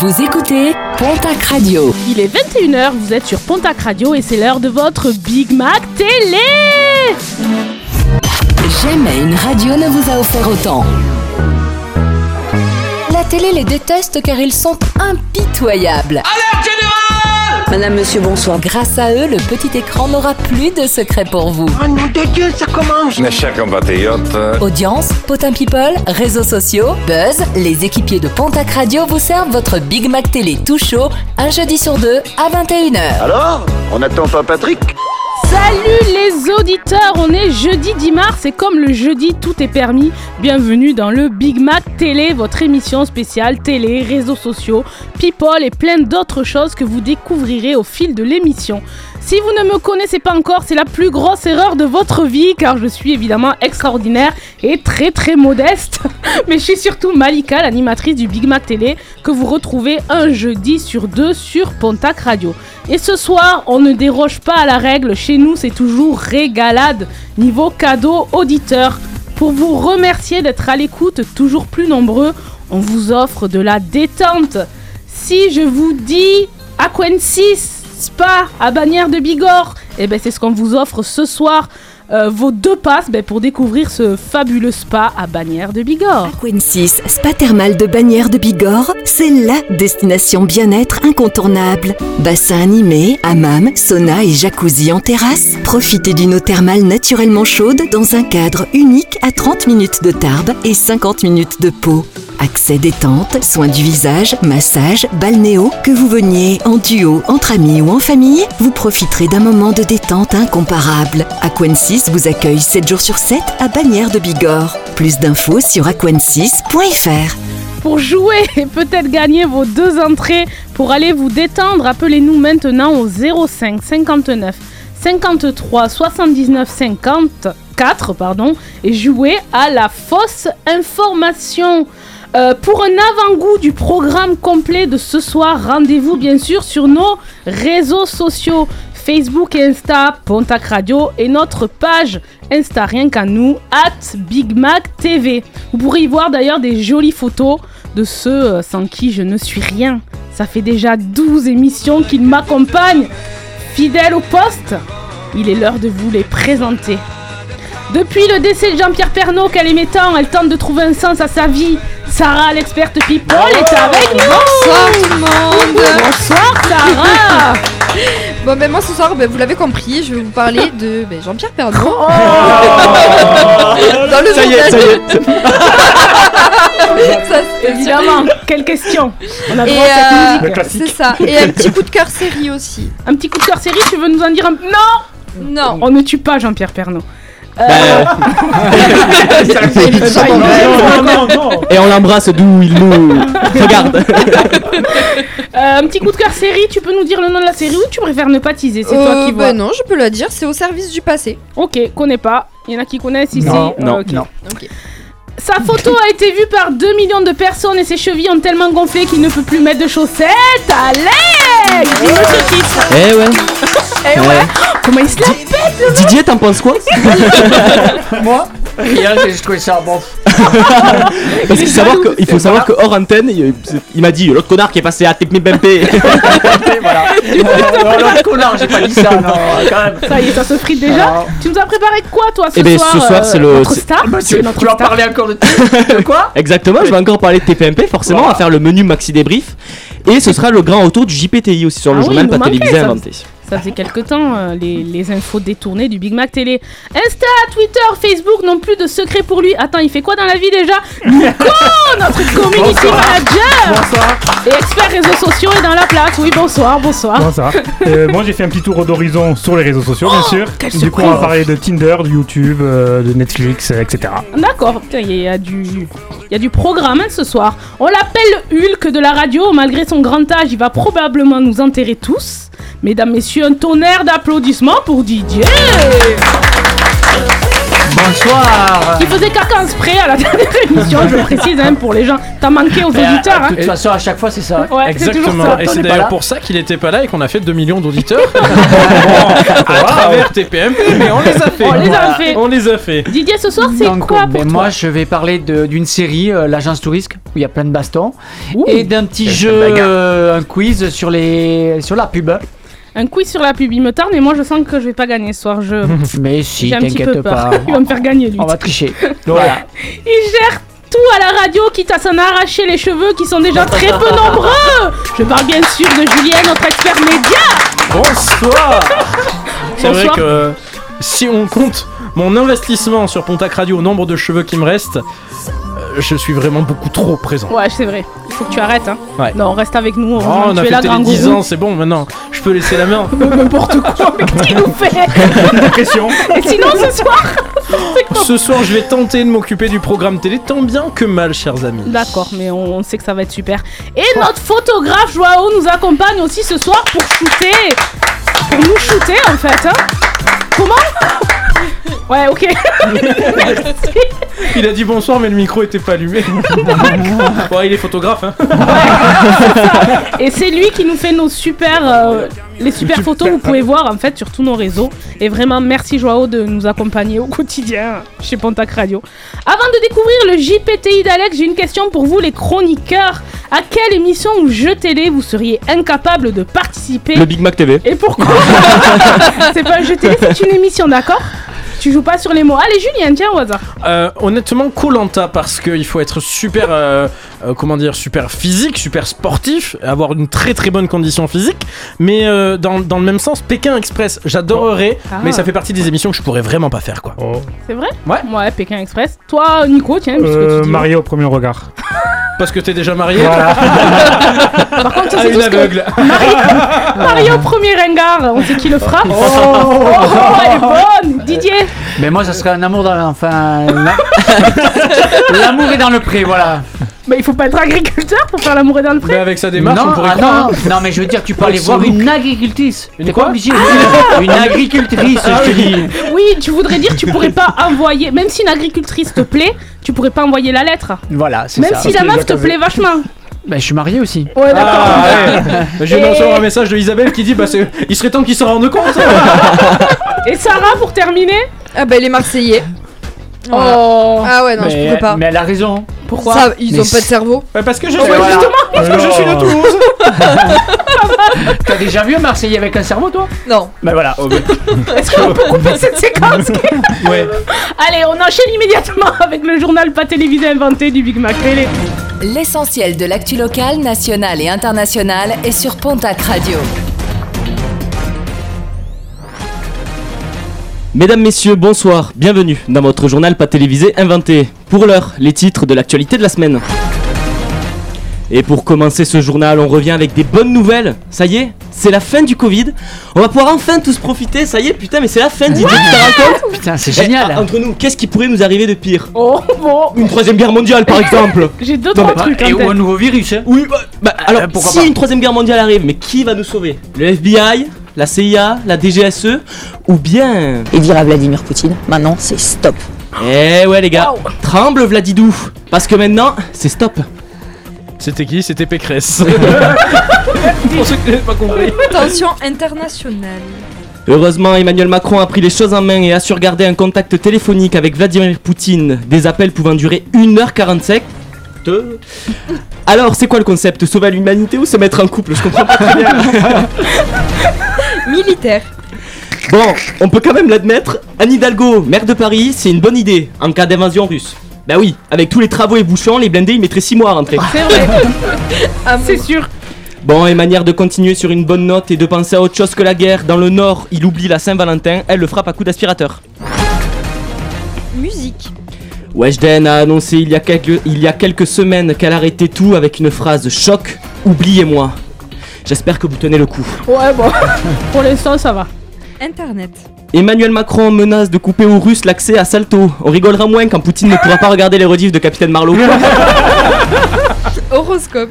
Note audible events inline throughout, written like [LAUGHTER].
Vous écoutez Pontac Radio. Il est 21h, vous êtes sur Pontac Radio et c'est l'heure de votre Big Mac Télé Jamais une radio ne vous a offert autant. La télé les déteste car ils sont impitoyables. Alerte Madame, monsieur, bonsoir. Grâce à eux, le petit écran n'aura plus de secret pour vous. Oh nom de Dieu, ça commence Mes chers compatriotes, Audience, potin people, réseaux sociaux, buzz, les équipiers de Pontac Radio vous servent votre Big Mac Télé tout chaud, un jeudi sur deux à 21h. Alors On n'attend pas Patrick Salut les auditeurs, on est jeudi 10 mars et comme le jeudi tout est permis, bienvenue dans le Big Mac Télé, votre émission spéciale télé, réseaux sociaux, people et plein d'autres choses que vous découvrirez au fil de l'émission. Si vous ne me connaissez pas encore, c'est la plus grosse erreur de votre vie car je suis évidemment extraordinaire et très très modeste. [LAUGHS] Mais je suis surtout Malika, l'animatrice du Big Mac Télé que vous retrouvez un jeudi sur deux sur Pontac Radio. Et ce soir, on ne déroge pas à la règle, chez nous c'est toujours régalade niveau cadeau auditeur. Pour vous remercier d'être à l'écoute toujours plus nombreux, on vous offre de la détente. Si je vous dis Aquensis Spa à Bagnères de Bigorre, et ben c'est ce qu'on vous offre ce soir. euh, vos deux passes ben, pour découvrir ce fabuleux spa à Bagnères de Bigorre. Aquensis, spa thermal de Bagnères de Bigorre, c'est LA destination bien-être incontournable. Bassin animé, hammam, sauna et jacuzzi en terrasse. Profitez d'une eau thermale naturellement chaude dans un cadre unique à 30 minutes de Tarbes et 50 minutes de Pau. Accès détente, soins du visage, massage, balnéo, que vous veniez en duo, entre amis ou en famille, vous profiterez d'un moment de détente incomparable. Aquensis vous accueille 7 jours sur 7 à Bagnères de Bigorre. Plus d'infos sur aquensis.fr. Pour jouer et peut-être gagner vos deux entrées pour aller vous détendre, appelez-nous maintenant au 05 59 53 79 54 pardon, et jouez à la fausse information. Euh, pour un avant-goût du programme complet de ce soir, rendez-vous bien sûr sur nos réseaux sociaux. Facebook et Insta, Pontac Radio et notre page Insta rien qu'à nous, at Big Mac TV. Vous pourrez y voir d'ailleurs des jolies photos de ceux euh, sans qui je ne suis rien. Ça fait déjà 12 émissions qu'ils m'accompagnent. Fidèles au poste, il est l'heure de vous les présenter. Depuis le décès de Jean-Pierre Pernaud, qu'elle aimait tant, elle tente de trouver un sens à sa vie. Sarah, l'experte people, est avec nous. Bonsoir tout le monde Bonsoir Sarah. [LAUGHS] Bon ben moi ce soir, ben, vous l'avez compris, je vais vous parler de ben, Jean-Pierre Pernaut. Oh. [LAUGHS] Dans le Ça y est, ça y est. [LAUGHS] Ça, c'est Évidemment, quelle question On a droit à cette euh, musique. c'est ça. Et un petit coup de cœur série aussi. Un petit coup de cœur série, tu veux nous en dire un... Non Non. On ne tue pas Jean-Pierre Pernaud. Non, non. Et on l'embrasse d'où il nous regarde. Euh, un petit coup de cœur série, tu peux nous dire le nom de la série ou tu préfères ne pas teaser C'est toi Euh, qui vois. ben non, je peux le dire, c'est au service du passé. Ok, connais pas. Il y en a qui connaissent ici. Non, Euh, non, ok. non. Sa photo a été vue par 2 millions de personnes et ses chevilles ont tellement gonflé qu'il ne peut plus mettre de chaussettes. Alex Dis Monsieur Kiss. Eh ouais. Eh ouais. Ouais. Comment il se la pète Didier, t'en penses quoi [LAUGHS] Moi Rien, j'ai trouvé ça bon. [LAUGHS] Parce qu'il faut savoir que, il faut savoir que hors antenne, il, il m'a dit l'autre connard qui est passé à Technique BMP. [LAUGHS] voilà. non, non, connard, j'ai pas dit ça, non, quand même. Ça y est, ça se frite déjà. Tu nous as préparé quoi toi ce Eh ben, soir ce soir, euh, c'est le- Notre c'est- star Bah, tu, vas parler encore de, de quoi [LAUGHS] Exactement, je vais encore parler de TPMP, forcément, on va faire le menu maxi débrief. Et ce sera le grand retour du JPTI aussi sur le Ah journal pas télévisé inventé. Ça faisait quelque temps, euh, les, les infos détournées du Big Mac Télé. Insta, Twitter, Facebook n'ont plus de secret pour lui. Attends, il fait quoi dans la vie déjà Nico, notre [LAUGHS] community manager Bonsoir. et expert réseaux sociaux est dans la place. Oui, bonsoir, bonsoir. Bonsoir. Euh, moi j'ai fait un petit tour d'horizon sur les réseaux sociaux, bien sûr. Oh, quelle du coup, on va parler de Tinder, de YouTube, euh, de Netflix, etc. D'accord, il y, a du, y a du programme hein, ce soir. On l'appelle Hulk de la radio. Malgré son grand âge, il va probablement nous enterrer tous. Mesdames, messieurs, un tonnerre d'applaudissements pour Didier. Bonsoir. Qui faisait caca en spray à la dernière émission, je précise hein, pour les gens. T'as manqué aux euh, auditeurs. De Hein. toute façon, à chaque fois, c'est ça. Ouais, Exactement. ça. Et On c'est d'ailleurs pour ça qu'il était pas là et qu'on a fait 2 millions d'auditeurs. [LAUGHS] Bon, à travers TPMP, mais on les a fait. On les a Voilà. fait. On les a fait. Didier, ce soir, c'est quoi euh, pour ben, toi Moi, je vais parler de- d'une série, euh, l'Agence Tourisque, où il y a plein de bastons, Ouh. et d'un petit jeu, euh, un quiz sur, les, sur la pub. Un quiz sur la pub, il me tarde, mais moi je sens que je vais pas gagner ce soir. Je... [LAUGHS] Mais si, t'inquiète pas. [LAUGHS] Il va me faire gagner lui. On va tricher. [LAUGHS] Voilà. Il gère tout à la radio, quitte à s'en arracher les cheveux qui sont déjà très peu nombreux. Je parle bien sûr de Julien, notre expert média. Bonsoir. C'est vrai que si on compte mon investissement sur Pontac Radio au nombre de cheveux qui me restent, je suis vraiment beaucoup trop présent. Ouais, c'est vrai. Il faut que tu arrêtes. Hein. Ouais. Non, reste avec nous. Oh, on a es là, fêté grand les 10 gourou. ans, c'est bon maintenant. Je peux laisser la main. [LAUGHS] N'importe quoi, mais qu'est-ce qu'il nous fait? [LAUGHS] Dépression. Et sinon, ce soir [LAUGHS] Ce soir, je vais tenter de m'occuper du programme télé tant bien que mal, chers amis. D'accord, mais on, on sait que ça va être super. Et notre photographe Joao nous accompagne aussi ce soir pour shooter. Pour nous shooter en fait. Hein. Comment? Ouais, ok. Il a dit bonsoir, mais le micro était pas allumé. [LAUGHS] bon, il est photographe, hein. Et c'est lui qui nous fait nos super, euh, les super photos. Vous pouvez voir en fait sur tous nos réseaux. Et vraiment, merci Joao de nous accompagner au quotidien chez Pontac Radio. Avant de découvrir le JPTI d'Alex, j'ai une question pour vous, les chroniqueurs. À quelle émission ou jeu télé vous seriez incapable de participer? Le Big Mac TV. Et pourquoi? [LAUGHS] C'est pas un jeu télé, c'est une émission, d'accord? Tu joues pas sur les mots. Allez, Julien, tiens au hasard. Euh, honnêtement, Colanta parce qu'il faut être super, euh, euh, comment dire, super physique, super sportif, avoir une très très bonne condition physique. Mais euh, dans, dans le même sens, Pékin Express, j'adorerais, Ah. mais ça fait partie des émissions que je pourrais vraiment pas faire, quoi. Oh. C'est vrai Ouais. Ouais, Pékin Express. Toi, Nico, tiens, Euh, tu dis. marié au premier regard. [LAUGHS] Parce que t'es déjà marié. [LAUGHS] Par contre, ça, Ah, c'est une aveugle. Marie au premier ringard, on sait qui le fera. Oh, elle est bonne Didier Mais moi, ça serait un amour dans. Enfin. la- [LAUGHS] L'amour est dans le pré, voilà. Mais il faut pas être agriculteur pour faire l'amour et dans le Mais pré. avec sa démarche, non, on pourrait ah, croire. non, non, mais je veux dire, tu peux aller voir une agricultrice. Une T'es quoi pas obligé. [LAUGHS] Une agricultrice, je te dis. Oui, tu voudrais dire tu pourrais pas envoyer, même si une agricultrice te plaît, tu pourrais pas envoyer la lettre. Voilà, c'est Même ça. si la meuf te plaît vachement. Ben, je suis marié aussi. Ouais, d'accord. Ah, ouais. [LAUGHS] Je viens de Et- recevoir un message de Isabelle qui dit bah c'est- il serait temps qu'il s'en rende compte. [LAUGHS] Et Sarah, pour terminer Ah bah les Marseillais. Voilà. Oh Ah ouais, non, je mais, pourrais pas. mais elle a raison. Pourquoi Ça, ils Mais ont pas de cerveau. Parce que je suis Ouais, voilà. justement parce que je suis de Toulouse. [LAUGHS] [LAUGHS] T'as déjà vu un Marseillais avec un cerveau, toi? Non. Ben voilà. [LAUGHS] Est-ce qu'on peut couper cette séquence? [LAUGHS] Ouais. Allez, on enchaîne immédiatement avec le journal pas télévisé inventé du Big Mac Télé. L'essentiel de l'actu locale, nationale et internationale est sur Pontac Radio. Mesdames, messieurs, bonsoir, bienvenue dans votre journal pas télévisé inventé. Pour l'heure, les titres de l'actualité de la semaine. Et pour commencer ce journal, on revient avec des bonnes nouvelles. Ça y est, c'est la fin du Covid. On va pouvoir enfin tous profiter. Ça y est, putain, mais c'est la fin, Didier, tu Putain, c'est Eh, génial. ah, Entre nous, qu'est-ce qui pourrait nous arriver de pire Oh, bon, Une troisième guerre mondiale, par [LAUGHS] exemple j'ai deux, Non, trois mais- trucs en Et ou tête. un nouveau virus, hein. Oui, bah, bah, alors, Euh, pourquoi si pas une troisième guerre mondiale arrive, mais qui va nous sauver? Le FBI La CIA La DGSE Ou bien... et dire à Vladimir Poutine, maintenant c'est stop. Eh ouais les gars, tremble Vladidou Parce que maintenant, c'est stop C'était qui? C'était Pécresse. [LAUGHS] Pour ceux qui n'avaient pas compris. Tension internationale. Heureusement, Emmanuel Macron a pris les choses en main et a su garder un contact téléphonique avec Vladimir Poutine, des appels pouvant durer 1h45. Deux. Alors, c'est quoi le concept? Sauver l'humanité ou se mettre en couple? Je comprends pas très bien. [LAUGHS] Militaire. Bon, on peut quand même l'admettre, Anne Hidalgo, maire de Paris, c'est une bonne idée en cas d'invasion russe. Bah oui, avec tous les travaux et bouchons, les blindés ils mettraient 6 mois à rentrer. C'est vrai, [LAUGHS] Ah, c'est sûr. Bon, et manière de continuer sur une bonne note et de penser à autre chose que la guerre, dans le Nord, il oublie la Saint-Valentin, elle le frappe à coups d'aspirateur. Musique. Weshden a annoncé il y a quelques, il y a quelques semaines qu'elle arrêtait tout avec une phrase choc Oubliez-moi. J'espère que vous tenez le coup. Ouais, bon. [LAUGHS] Pour l'instant, ça va. Internet. Emmanuel Macron menace de couper aux Russes l'accès à Salto. On rigolera moins quand Poutine ne pourra pas regarder les rediffs de Capitaine Marlowe. [LAUGHS] Horoscope.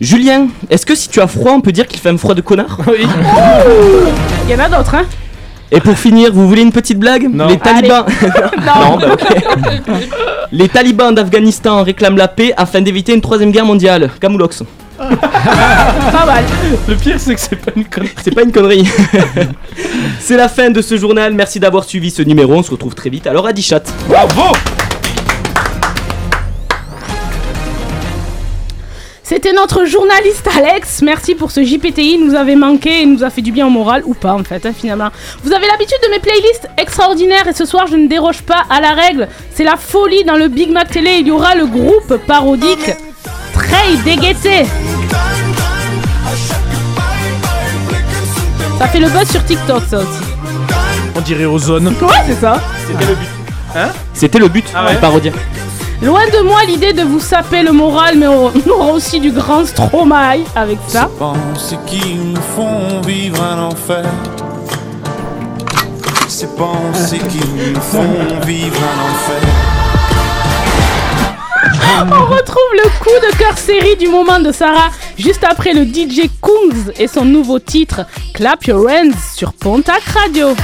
Julien, est-ce que si tu as froid, on peut dire qu'il fait un froid de connard [LAUGHS] Oui. Il y en a d'autres, hein. Et pour finir, vous voulez une petite blague Non. Les talibans. [LAUGHS] Non. bah ok. Les talibans d'Afghanistan réclament la paix afin d'éviter une troisième guerre mondiale. Camoulox. [LAUGHS] Pas mal. Le pire, c'est que c'est pas une connerie. C'est pas une connerie. [LAUGHS] C'est la fin de ce journal. Merci d'avoir suivi ce numéro. On se retrouve très vite. Alors à chat. Bravo C'était notre journaliste Alex. Merci pour ce JPTI. Il nous avait manqué et nous a fait du bien au moral, ou pas en fait, hein, finalement. Vous avez l'habitude de mes playlists extraordinaires et ce soir je ne déroge pas à la règle. C'est la folie dans le Big Mac Télé. Il y aura le groupe parodique Trey Déguetté. Ça fait le buzz sur TikTok, ça aussi. On dirait Ozone. Ouais, c'est ça. C'était le but. Hein C'était le but. Ah ouais de parodier. Loin de moi l'idée de vous saper le moral, mais on [LAUGHS] aura aussi du grand Stromae avec ça. Pensées qui nous font vivre un enfer. Ces pensées qui nous font vivre un enfer. [LAUGHS] On retrouve le coup de cœur série du moment de Sarah juste après le DJ Kungs et son nouveau titre Clap Your Hands sur Pontac Radio.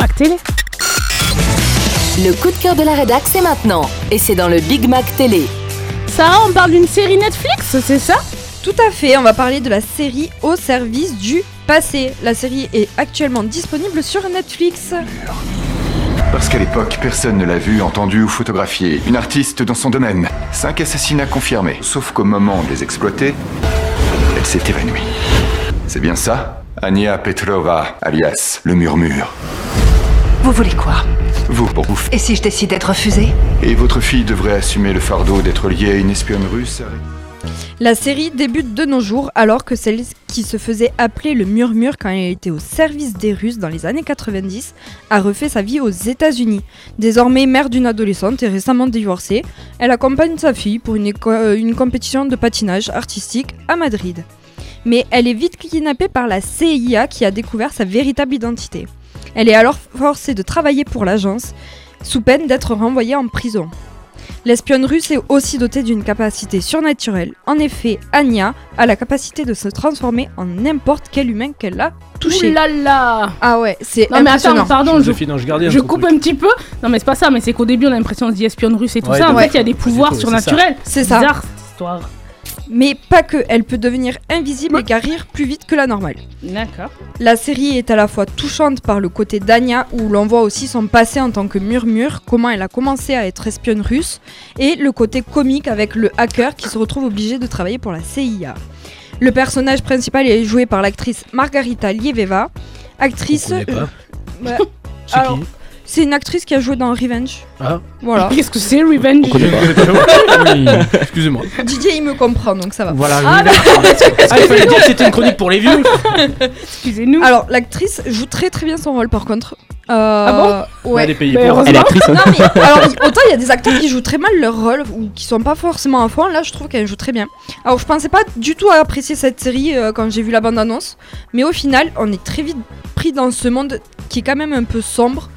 Mac Télé. Le coup de cœur de la rédac, c'est maintenant. Et c'est dans le Big Mac Télé. Sarah, on parle d'une série Netflix, c'est ça? Tout à fait, on va parler de la série Au service du passé. La série est actuellement disponible sur Netflix. Parce qu'à l'époque, personne ne l'a vue, entendue ou photographiée. Une artiste dans son domaine. Cinq assassinats confirmés. Sauf qu'au moment de les exploiter, elle s'est évanouie. C'est bien ça? Ania Petrova, alias le murmure. Vous voulez quoi Vous, pour vous. Et si je décide d'être refusée Et votre fille devrait assumer le fardeau d'être liée à une espionne russe La série débute de nos jours alors que celle qui se faisait appeler le Murmure quand elle était au service des Russes dans les années 90 a refait sa vie aux États-Unis. Désormais mère d'une adolescente et récemment divorcée, elle accompagne sa fille pour une, euh, une compétition de patinage artistique à Madrid. Mais elle est vite kidnappée par la CIA qui a découvert sa véritable identité. Elle est alors forcée de travailler pour l'agence, sous peine d'être renvoyée en prison. L'espionne russe est aussi dotée d'une capacité surnaturelle. En effet, Anya a la capacité de se transformer en n'importe quel humain qu'elle a touché. Ouh là là Ah ouais, c'est Non mais impressionnant. attends, pardon, je, Joséphine Ange Gardien, je coupe truc. un petit peu. Non mais c'est pas ça, mais c'est qu'au début on a l'impression qu'on se dit espionne russe et tout Ouais, ça. En ouais. fait, il y a des pouvoirs tout, c'est ça. surnaturels. C'est ça. Bizarre cette histoire. Mais pas que, elle peut devenir invisible et guérir plus vite que la normale. D'accord. La série est à la fois touchante par le côté d'Anya, où l'on voit aussi son passé en tant que murmure, comment elle a commencé à être espionne russe, et le côté comique avec le hacker qui se retrouve obligé de travailler pour la CIA. Le personnage principal est joué par l'actrice Margarita Lieveva, actrice. On connaît pas. euh, ouais. [LAUGHS] C'est Alors, qui c'est une actrice qui a joué dans Revenge. Ah, Voilà. [LAUGHS] Qu'est-ce que c'est Revenge [LAUGHS] oui, excusez-moi. Didier, il me comprend, donc ça va. Voilà, Ah, oui, d'accord. Ah, il fallait dire que c'était une chronique pour les vieux. [LAUGHS] Excusez-nous. Alors, l'actrice joue très très bien son rôle par contre. Euh, Ah Ouais. Elle est payée Mais pour. heureusement. Elle est actrice, hein. Non mais alors autant il y a des acteurs qui jouent très mal leur rôle ou qui sont pas forcément à fond, là je trouve qu'elle joue très bien. Alors je pensais pas du tout à apprécier cette série euh, quand j'ai vu la bande annonce, mais au final on est très vite pris dans ce monde qui est quand même un peu sombre.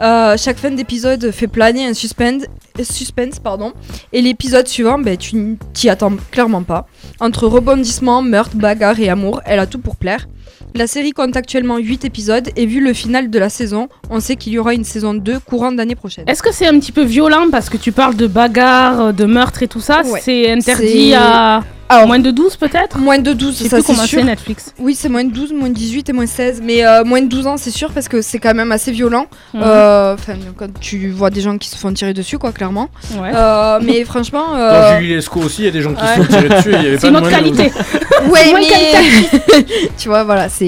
Euh, chaque fin d'épisode fait planer un suspense, suspense pardon, et l'épisode suivant ben tu t'y attends clairement pas. Entre rebondissements, meurtres, bagarres et amour, elle a tout pour plaire. La série compte actuellement 8 épisodes et vu le final de la saison, on sait qu'il y aura une saison 2 courant d'année prochaine. Est-ce que c'est un petit peu violent parce que tu parles de bagarre, de meurtre et tout ça? Ouais. C'est interdit à Alors, moins de 12 peut-être Moins de 12, Je sais ça plus c'est comment sûr. c'est Netflix. Oui, c'est moins de 12, moins de 18 et moins 16. Mais euh, moins de 12 ans, c'est sûr, parce que c'est quand même assez violent. Euh, Enfin, quand tu vois des gens qui se font tirer dessus, quoi, clairement. Ouais. Euh, mais [LAUGHS] franchement. Dans euh, Julie Lescaut aussi, il y a des gens qui Ouais. se sont tirés dessus. Il y avait C'est pas une de autre de- qualité. [LAUGHS] Ouais, C'est mais. [LAUGHS] tu vois, voilà, c'est.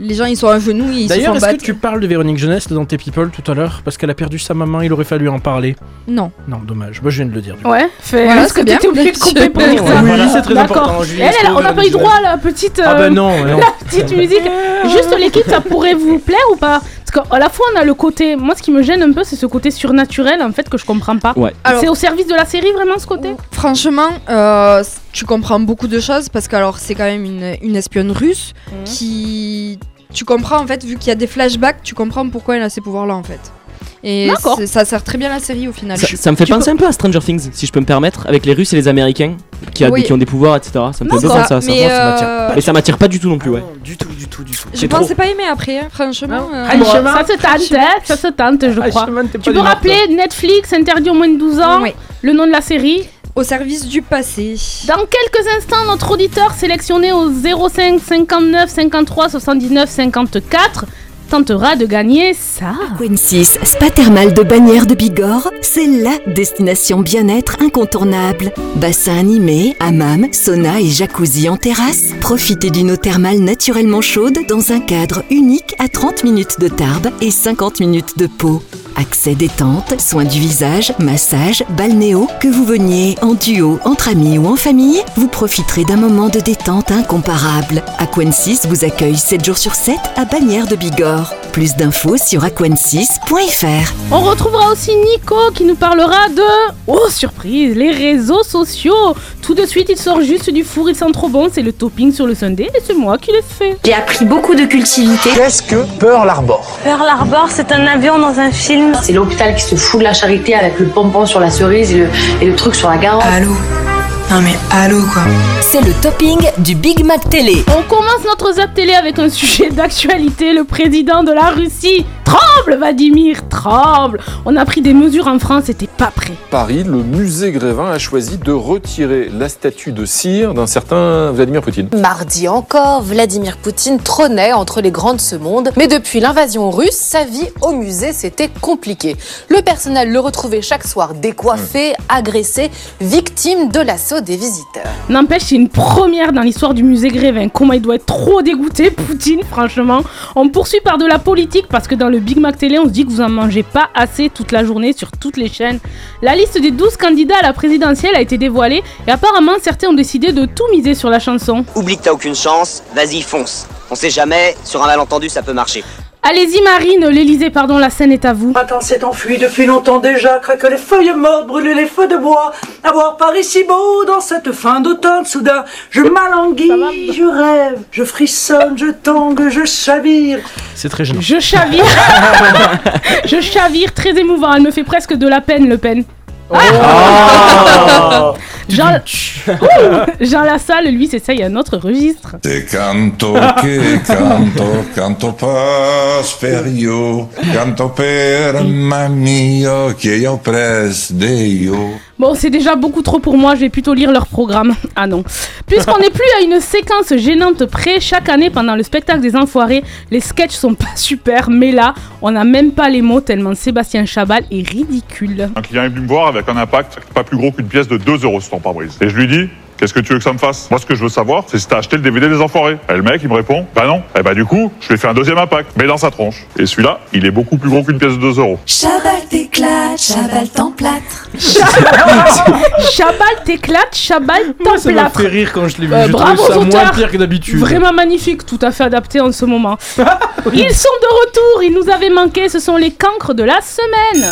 Les gens, ils sont à genoux, ils se D'ailleurs, font est-ce que tu parles de Véronique Jeunesse dans tes people tout à l'heure? Parce qu'elle a perdu sa maman, il aurait fallu en parler. Non. Non, dommage. Moi, je viens de le dire. Ouais, fait. Voilà, Est-ce que c'est bien. t'étais obligé de couper pour dire ça c'est très important. Elle, on n'a pas eu droit à la petite, Ah euh, bah non, [LAUGHS] non. la petite musique. Juste [LAUGHS] l'équipe, ça pourrait vous plaire ou pas? Parce qu'à la fois, on a le côté. Moi, ce qui me gêne un peu, c'est ce côté surnaturel, en fait, que je comprends pas. Ouais. Alors- C'est au service de la série, vraiment, ce côté? Franchement, euh, tu comprends beaucoup de choses parce que alors c'est quand même une, une espionne russe Mhm. qui tu comprends en fait vu qu'il y a des flashbacks, tu comprends pourquoi elle a ces pouvoirs là en fait. Et ça sert très bien la série au final. Ça, ça me fait Tu penser peux- un peu à Stranger Things, si je peux me permettre, avec les Russes et les Américains qui, a- Oui. qui ont des pouvoirs, etc. Ça me fait un peu D'accord, penser à ça. mais, Moi, ça euh, m'attire. Mais ça m'attire pas du tout non plus, ouais. Du tout, du tout, du tout. Je pensais pas aimer après, hein, franchement. euh, Ah, Ça se tente, hein, ça se tente, je crois. T'es pas Tu peux rappeler Netflix, interdit aux moins de 12 ans, le nom de la série Au service du passé. Dans quelques instants, notre auditeur sélectionné au 05 59 53 79 54 tentera de gagner ça. Aquensis Spa Thermal de Bagnères de Bigorre, c'est LA destination bien-être incontournable. Bassin animé, hammam, sauna et jacuzzi en terrasse. Profitez d'une eau thermale naturellement chaude dans un cadre unique à 30 minutes de Tarbes et 50 minutes de Pau. Accès détente, soins du visage, massage, balnéo, que vous veniez en duo, entre amis ou en famille, vous profiterez d'un moment de détente incomparable. Aquensis vous accueille 7 jours sur 7 à Bagnères de Bigorre. Plus d'infos sur aquensis.fr. On retrouvera aussi Nico qui nous parlera de, oh surprise, les réseaux sociaux. Tout de suite, il sort juste du four, il sent trop bon, c'est le topping sur le sundae et c'est moi qui l'ai fait. J'ai appris beaucoup de cultivité. Qu'est-ce que Pearl Harbor? Pearl Harbor, c'est un avion dans un film. C'est l'hôpital qui se fout de la charité avec le pompon sur la cerise et le, truc sur la. Allô Non mais allô quoi C'est le topping du Big Mac Télé. On commence notre zap télé avec un sujet d'actualité. Le président de la Russie tremble, Vladimir, tremble. On a pris des mesures en France, c'était pas prêt. Paris, le musée Grévin a choisi de retirer la statue de cire d'un certain Vladimir Poutine. Mardi encore, Vladimir Poutine trônait entre les grands de ce monde. Mais depuis l'invasion russe, sa vie au musée, c'était compliqué. Le personnel le retrouvait chaque soir décoiffé, agressé, victime de l'assaut des visiteurs. N'empêche, c'est une première dans l'histoire du musée Grévin. Comment il doit être trop dégoûté, Poutine, franchement. On poursuit par de la politique parce que dans le Big Mac Télé, on se dit que vous en mangez pas assez toute la journée sur toutes les chaînes. La liste des 12 candidats à la présidentielle a été dévoilée et apparemment certains ont décidé de tout miser sur la chanson. Oublie que t'as aucune chance, vas-y fonce. On sait jamais, sur un malentendu ça peut marcher. Allez-y Marine, l'Elysée, pardon, la scène est à vous. Attends, s'est enfui depuis longtemps déjà, craque les feuilles mortes, brûler les feux de bois, avoir Paris si beau dans cette fin d'automne, soudain, je m'alanguis, je rêve, je frissonne, je tangue, je chavire. C'est très gênant. Je chavire. [LAUGHS] je chavire, très émouvant. Elle me fait presque de la peine, Le Pen. Oh. [LAUGHS] Jean... Jean Lassalle, lui, c'est ça, il y a un autre registre. Te canto che canto, canto pas per io, canto per mio che io pres de io. Bon, c'est déjà beaucoup trop pour moi, je vais plutôt lire leur programme. Ah non. Puisqu'on n'est plus à une séquence gênante près, chaque année pendant le spectacle des Enfoirés, les sketchs sont pas super, mais là, on n'a même pas les mots tellement Sébastien Chabal est ridicule. Un client est venu me voir avec un impact pas plus gros qu'une pièce de 2 euros pare-brise. Et je lui dis, qu'est-ce que tu veux que ça me fasse? Moi, ce que je veux savoir, c'est si t'as acheté le DVD des Enfoirés. Et le mec, il me répond, bah non. Et bah du coup, je lui ai fait un deuxième impact, mais dans sa tronche. Et celui-là, il est beaucoup plus gros qu'une pièce de 2 euros. Chabal t'éclate, Chabal t'emplâtre. [LAUGHS] Chabal t'éclate, Chabal Ça m'a t'emplâtre. fait rire quand je l'ai vu. Euh, J'ai bravo ça moins pire que d'habitude. Vraiment magnifique, tout à fait adapté en ce moment. [LAUGHS] Ils sont de retour, ils nous avaient manqué, ce sont les cancres de la semaine.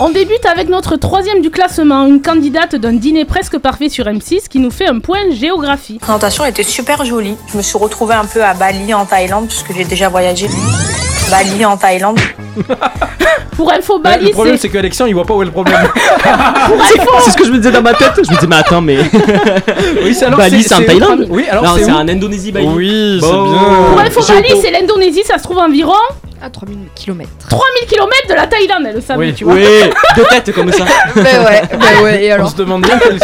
On débute avec notre troisième du classement, une candidate d'un dîner presque parfait sur M6 qui nous fait un point géographie. La présentation était super jolie. Je me suis retrouvée un peu à Bali en Thaïlande puisque j'ai déjà voyagé. Bali en Thaïlande. [LAUGHS] Pour info, Bali, le problème, c'est... c'est qu'Alexien, il voit pas où est le problème. [LAUGHS] C'est ce que je me disais dans ma tête. Je me disais, mais attends, mais. [LAUGHS] Oui, c'est alors, Bali, c'est- en Thaïlande Oui, alors Non, c'est c'est où en Indonésie, Bali. Oui, c'est bien. Pour info, Bali, c'est l'Indonésie, ça se trouve environ À 3000 km. 3000 km de la Thaïlande, elle le savait, Oui. tu vois. Oui, [LAUGHS] de tête comme ça. [LAUGHS] bah ouais, bah ouais, et On alors se demande bien quelle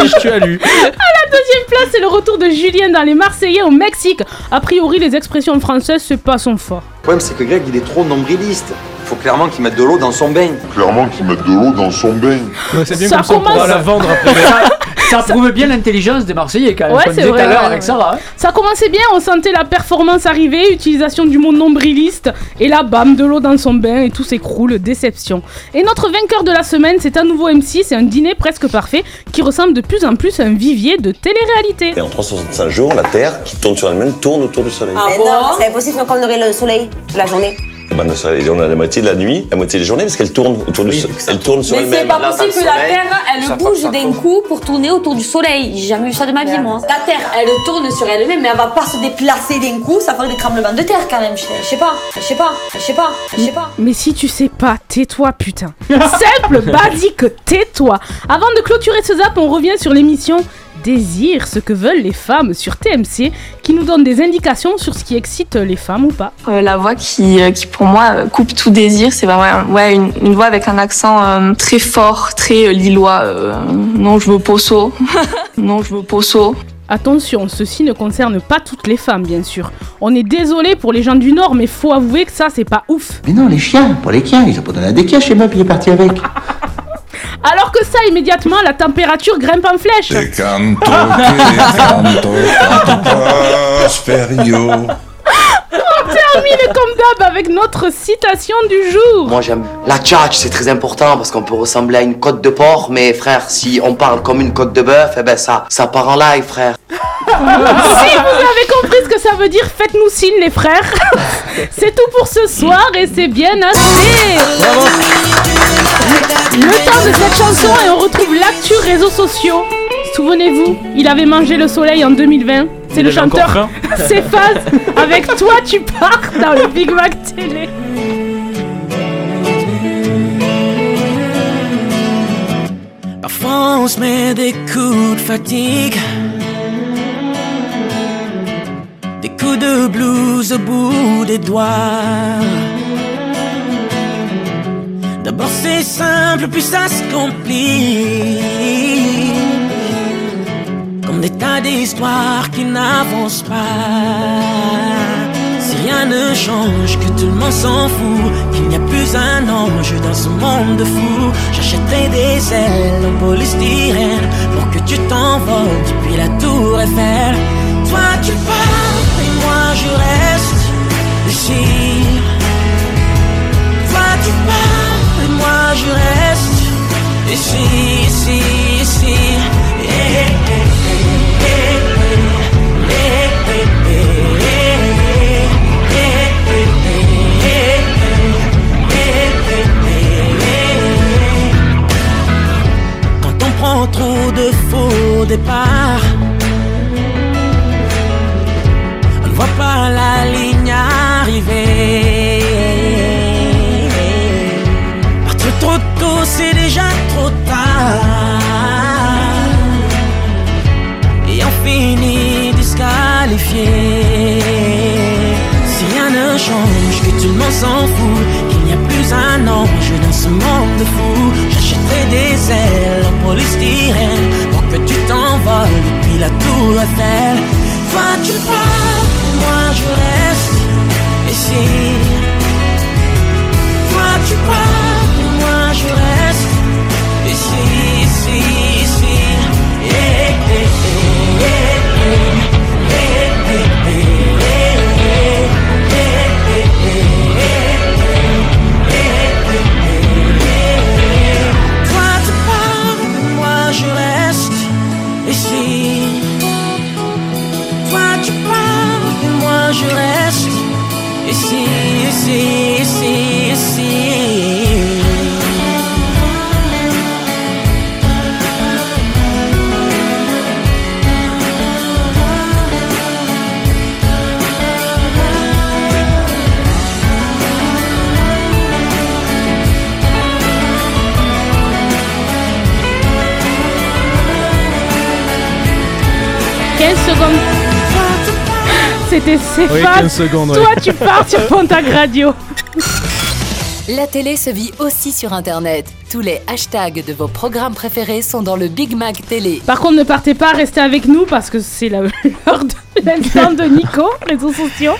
fiche tu as lu. [LAUGHS] À la deuxième place, c'est le retour de Julien dans les Marseillais au Mexique. A priori, les expressions françaises, c'est pas son fort. Le problème, c'est que Greg, il est trop nombriliste. Faut clairement qu'il mette de l'eau dans son bain. Clairement qu'il mette de l'eau dans son bain. C'est bien Ça comme ça, on pourra la vendre après. Ça prouve bien l'intelligence des Marseillais quand même, Ouais, comme c'est disait tout à vrai, l'heure ouais, avec. Sarah. hein. Ça commençait bien, on sentait la performance arriver, utilisation du mot nombriliste, et là, bam, de l'eau dans son bain et tout s'écroule, déception. Et notre vainqueur de la semaine, c'est un nouveau M6, c'est un dîner presque parfait qui ressemble de plus en plus à un vivier de télé-réalité. Et en 365 jours, la Terre, qui tourne sur elle-même, tourne autour du Soleil. Ah bon C'est impossible qu'on aurait le soleil de la journée. Ben, Soleil, on a la moitié de la nuit, la moitié de la journée, parce qu'elle tourne autour du Soleil. Elle tourne sur Mais c'est elle-même. pas possible que la Terre, elle bouge d'un coup pour tourner autour du soleil. J'ai jamais vu ça de ma vie, moi. La Terre, elle tourne sur elle-même, mais elle va pas se déplacer d'un coup, ça ferait des tremblements de terre quand même. Je je sais pas, je sais pas, je sais pas, je sais pas. Mais si tu sais pas, tais-toi, putain. [LAUGHS] Simple, basique, tais-toi. Avant de clôturer ce zap, on revient sur l'émission Désir, ce que veulent les femmes sur TMC, qui nous donne des indications sur ce qui excite les femmes ou pas. Euh, la voix qui, euh, qui pour moi euh, coupe tout désir, c'est vraiment ouais, une, une voix avec un accent euh, très fort, très euh, lillois. euh, non, je veux posso. [LAUGHS] non, je veux posso. Attention, ceci ne concerne pas toutes les femmes, bien sûr. On est désolé pour les gens du Nord, mais faut avouer que ça, c'est pas ouf. Mais non, les chiens, pour les chiens, ils ont pas donné des chiens chez moi, puis il est parti avec. Alors que ça, immédiatement, la température grimpe en flèche. Te canto canto. [LAUGHS] On termine comme d'hab avec notre citation du jour. Moi, j'aime. La tchatch, c'est très important parce qu'on peut ressembler à une côte de porc, mais frère, si on parle comme une côte de bœuf, eh ben ça, ça part en live, frère. [LAUGHS] si vous avez compris ce que ça veut dire, faites-nous signe les frères. [LAUGHS] c'est tout pour ce soir et c'est bien assez. Le temps de cette chanson et on retrouve l'actu réseaux sociaux. Souvenez-vous, il avait mangé le soleil en 2020. C'est le chanteur [LAUGHS] Céphase avec Toi tu pars dans le Big Mac Télé. Parfois on se met des coups de fatigue Des coups de blues au bout des doigts D'abord c'est simple puis ça se complique. Comme des tas d'histoires qui n'avancent pas. Si rien ne change, que tout le monde s'en fout Qu'il n'y a plus un ange dans ce monde de fous J'achèterai des ailes en polystyrène Pour que tu t'envoles depuis la tour Eiffel. Toi tu pars et moi je reste ici. Toi tu pars je reste ici, ici, ici. Quand on prend trop de faux départs, on ne voit pas la ligne arriver. C'est déjà trop tard. Et on finit disqualifié. Si rien ne change, que tout le monde s'en fout, qu'il n'y a plus un ange dans ce monde de fous, j'achèterai des ailes en polystyrène pour que tu t'envoles depuis la tour Eiffel. Toi tu pars, moi je reste ici. Toi tu pars, moi je reste ici, ici, secondes. C'était Céphas. Oui, 15 secondes, ouais. Toi, tu pars sur Pontac Radio. La télé se vit aussi sur Internet. Tous les hashtags de vos programmes préférés sont dans le Big Mac Télé. Par contre, ne partez pas, restez avec nous parce que c'est la- l'heure de l'instant de Nico, réseaux sociaux.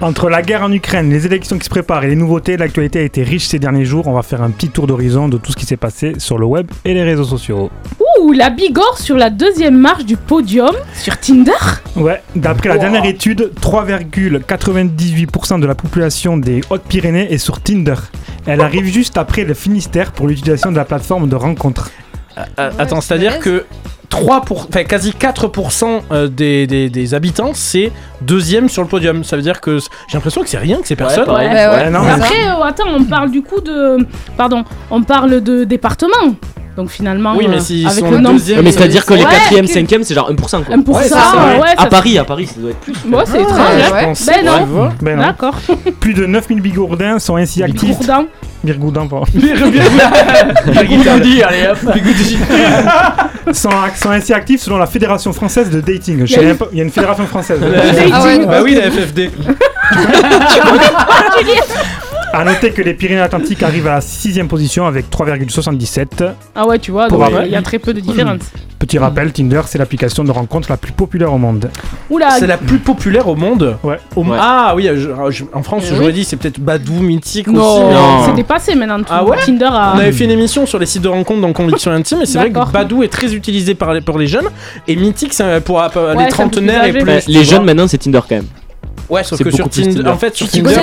Entre la guerre en Ukraine, les élections qui se préparent et les nouveautés, l'actualité a été riche ces derniers jours. On va faire un petit tour d'horizon de tout ce qui s'est passé sur le web et les réseaux sociaux. Ouh, la Bigorre sur la deuxième marche du podium sur Tinder. Ouais, d'après la dernière étude, 3,98% de la population des Hautes-Pyrénées est sur Tinder. Elle arrive juste après le Finistère pour l'utilisation de la plateforme de rencontre. Euh, attends, c'est-à-dire que 3 pour, enfin, quasi 4% euh, des, des, des habitants, c'est deuxième sur le podium. Ça veut dire que j'ai l'impression que c'est rien que ces personnes. pareil. Ouais, Ouais, non, Après, euh, attends, on parle du coup de. Pardon, on parle de département. Donc finalement. Oui, mais euh, avec sont le nombre- deuxième, Mais c'est-à-dire que les Ouais, 4ème, que- 5ème, c'est genre 1%. Quoi. 1%, Ouais, ça, ouais, ouais, à Paris, à Paris, ça doit être plus. Ouais, c'est étrange. Ben non. Ben non. D'accord. [LAUGHS] Plus de 9000 bigourdins sont ainsi actifs. Bigourdins Bigourdins, pardon. [LAUGHS] Bigoudi, allez hop. [LAUGHS] sont, sont ainsi actifs selon la Fédération française de dating. Je Il y a Il y a une fédération française. Ah ouais, bah oui, la FFD. A noter que les Pyrénées-Atlantiques arrivent à la sixième position avec 3,77. Ah ouais, tu vois, Pour donc, il y a très peu de différence. Petit rappel, Tinder, c'est l'application de rencontre la plus populaire au monde. Oula. C'est la plus populaire au monde. Ouais. Ah oui, je- je- en France, Eh j'aurais oui. dit c'est peut-être Badou, Mythique Non, aussi. mais- c'est dépassé maintenant. tout. Ah ouais Tinder a. On avait fait une émission sur les sites de rencontres dans Conviction [LAUGHS] Intime et c'est vrai que. Badou est très utilisé par les, pour les jeunes et Mythique c'est pour euh, c'est un les trentenaires et plus. Les jeunes maintenant, c'est Tinder quand même. Ouais, sauf que sur Tinder, en fait, sur Tinder,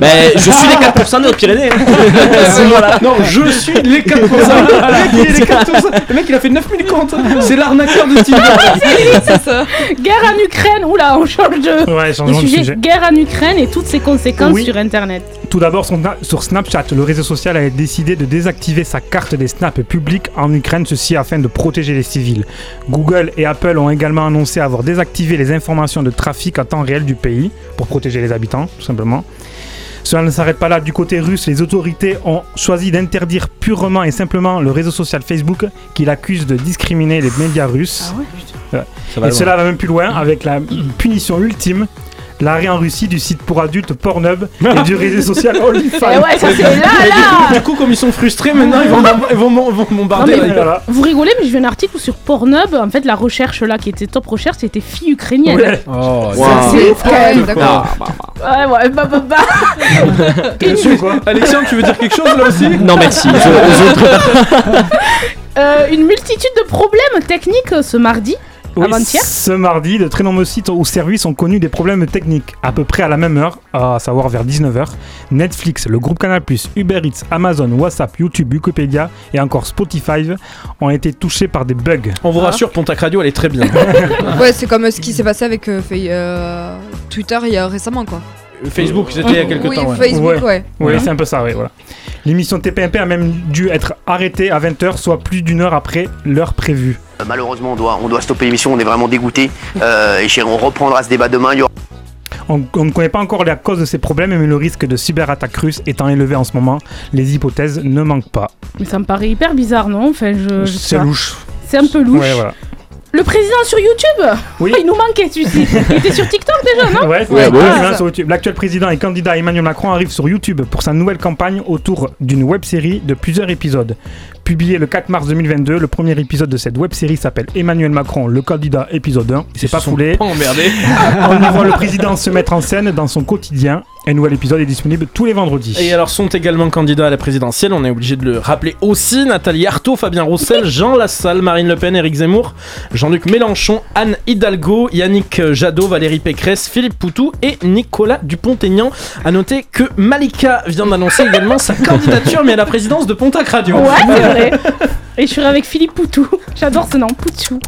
Bah, je suis les 4% des. [LAUGHS] Voilà. Non, je suis les 4%. [LAUGHS] Le mec, il est les 4%. Le mec, il a fait 9000 comptes. C'est l'arnaqueur de Tinder. [LAUGHS] c'est ça. Guerre en Ukraine. Oula, on change de, Ouais, sujet. Guerre en Ukraine et toutes ses conséquences sur Internet. Tout d'abord, sur Sna- sur Snapchat, le réseau social a décidé de désactiver sa carte des snaps publics en Ukraine, ceci afin de protéger les civils. Google et Apple ont également annoncé avoir désactivé les informations de trafic en temps réel du pays pour protéger les habitants, tout simplement. Cela ne s'arrête pas là. Du côté russe, les autorités ont choisi d'interdire purement et simplement le réseau social Facebook qu'il accuse de discriminer les médias russes. Ouais. Ça va et loin. cela va même plus loin avec la punition ultime. L'arrêt en Russie du site pour adultes Pornhub et du réseau [LAUGHS] social OnlyFans. Eh ouais, ça, c'est là, Mais du coup- là. Du coup, comme ils sont frustrés, maintenant ils vont, ils vont, vont Non, bombarder. mais Vous rigolez, mais j'ai vu un article sur Pornhub. En fait, la recherche là qui était top recherche, c'était filles ukrainiennes. Ouais. Oh, wow. c'est ouf, quand même, Ah, d'accord. Ouais, ouais, bah, bah, bah. [LAUGHS] Dessus, quoi. Alexandre, tu veux dire quelque chose là aussi? Non, merci. Je, je Euh, une multitude de problèmes techniques euh, ce mardi. Oui, Avant-hier ce mardi, de très nombreux sites ou services ont connu des problèmes techniques. À peu près à la même heure, à savoir vers 19h, Netflix, le groupe Canal+, Uber Eats, Amazon, WhatsApp, YouTube, Wikipédia et encore Spotify ont été touchés par des bugs. On vous rassure, Pontac Radio, elle est très bien. [LAUGHS] Ouais, c'est comme euh, ce qui s'est passé avec euh, fait- euh, Twitter il y a récemment quoi. Facebook, c'était il y a quelques Oui, temps. ouais. Facebook, ouais. Oui, c'est un peu ça, oui, voilà. L'émission TPMP a même dû être arrêtée à 20h, soit plus d'une heure après l'heure prévue. Euh, Malheureusement, on doit, on doit stopper l'émission, on est vraiment dégoûté. Euh, et on reprendra ce débat demain. Il y aura- On, on ne connaît pas encore la cause de ces problèmes, mais le risque de cyberattaque russe étant élevé en ce moment, les hypothèses ne manquent pas. Mais ça me paraît hyper bizarre, non? Enfin, je. C'est louche. C'est un peu louche. Ouais, voilà. Le président sur YouTube Oui. Il nous manquait celui-ci. Il était sur TikTok déjà, non [LAUGHS] Ouais, Ah, ça- sur YouTube. L'actuel président et candidat Emmanuel Macron arrive sur YouTube pour sa nouvelle campagne autour d'une web série de plusieurs épisodes. Publié le 4 mars 2022, le premier épisode de cette web série s'appelle Emmanuel Macron, le candidat épisode 1. Il s'est pas foulé. Pas emmerdé. [LAUGHS] On y voit le président se mettre en scène dans son quotidien. Un nouvel épisode est disponible tous les vendredis. Et alors sont également candidats à la présidentielle, on est obligé de le rappeler aussi, Nathalie Arthaud, Fabien Roussel, Jean Lassalle, Marine Le Pen, Éric Zemmour, Jean-Luc Mélenchon, Anne Hidalgo, Yannick Jadot, Valérie Pécresse, Philippe Poutou et Nicolas Dupont-Aignan. À noter que Malika vient d'annoncer également sa candidature mais à la présidence de Pontac Radio. Ouais, Et je suis avec Philippe Poutou. J'adore ce nom, Poutou.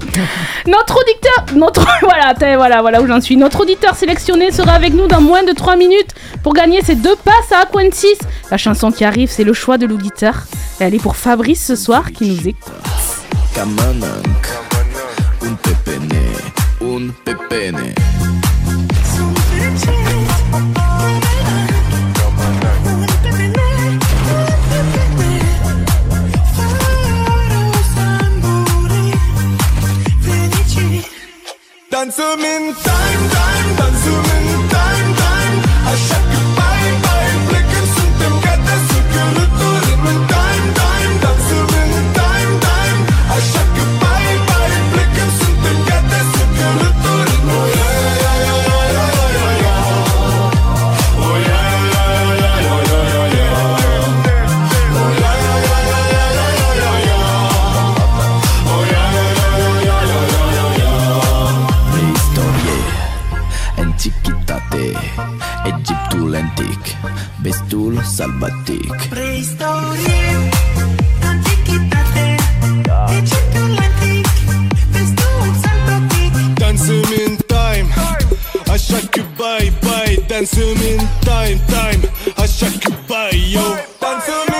Notre auditeur, notre [LAUGHS] voilà, voilà, voilà où j'en suis. Notre auditeur sélectionné sera avec nous dans moins de 3 minutes pour gagner ses deux passes à Aquentis. La chanson qui arrive, c'est le choix de l'auditeur. Elle est pour Fabrice ce soir qui nous écoute. Un. consuming time. Egiptul antic, vestul sălbatic. Preistorie, antichitate, Egiptul antic, vestul sălbatic. Dansăm in time, așa că bye, bye Dansăm in time, time, așa că bye, yo Dansăm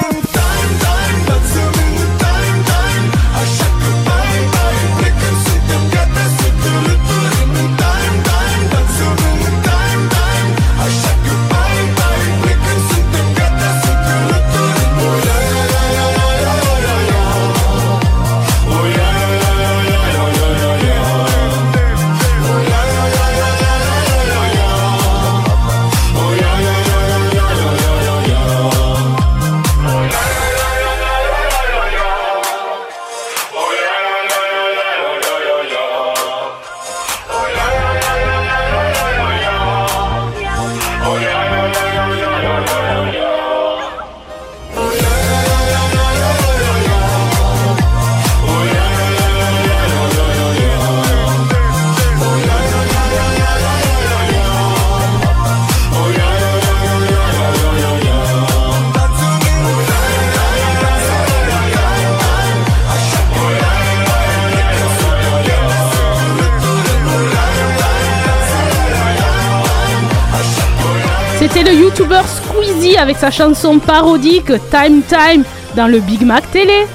avec sa chanson parodique Time Time dans le Big Mac Télé.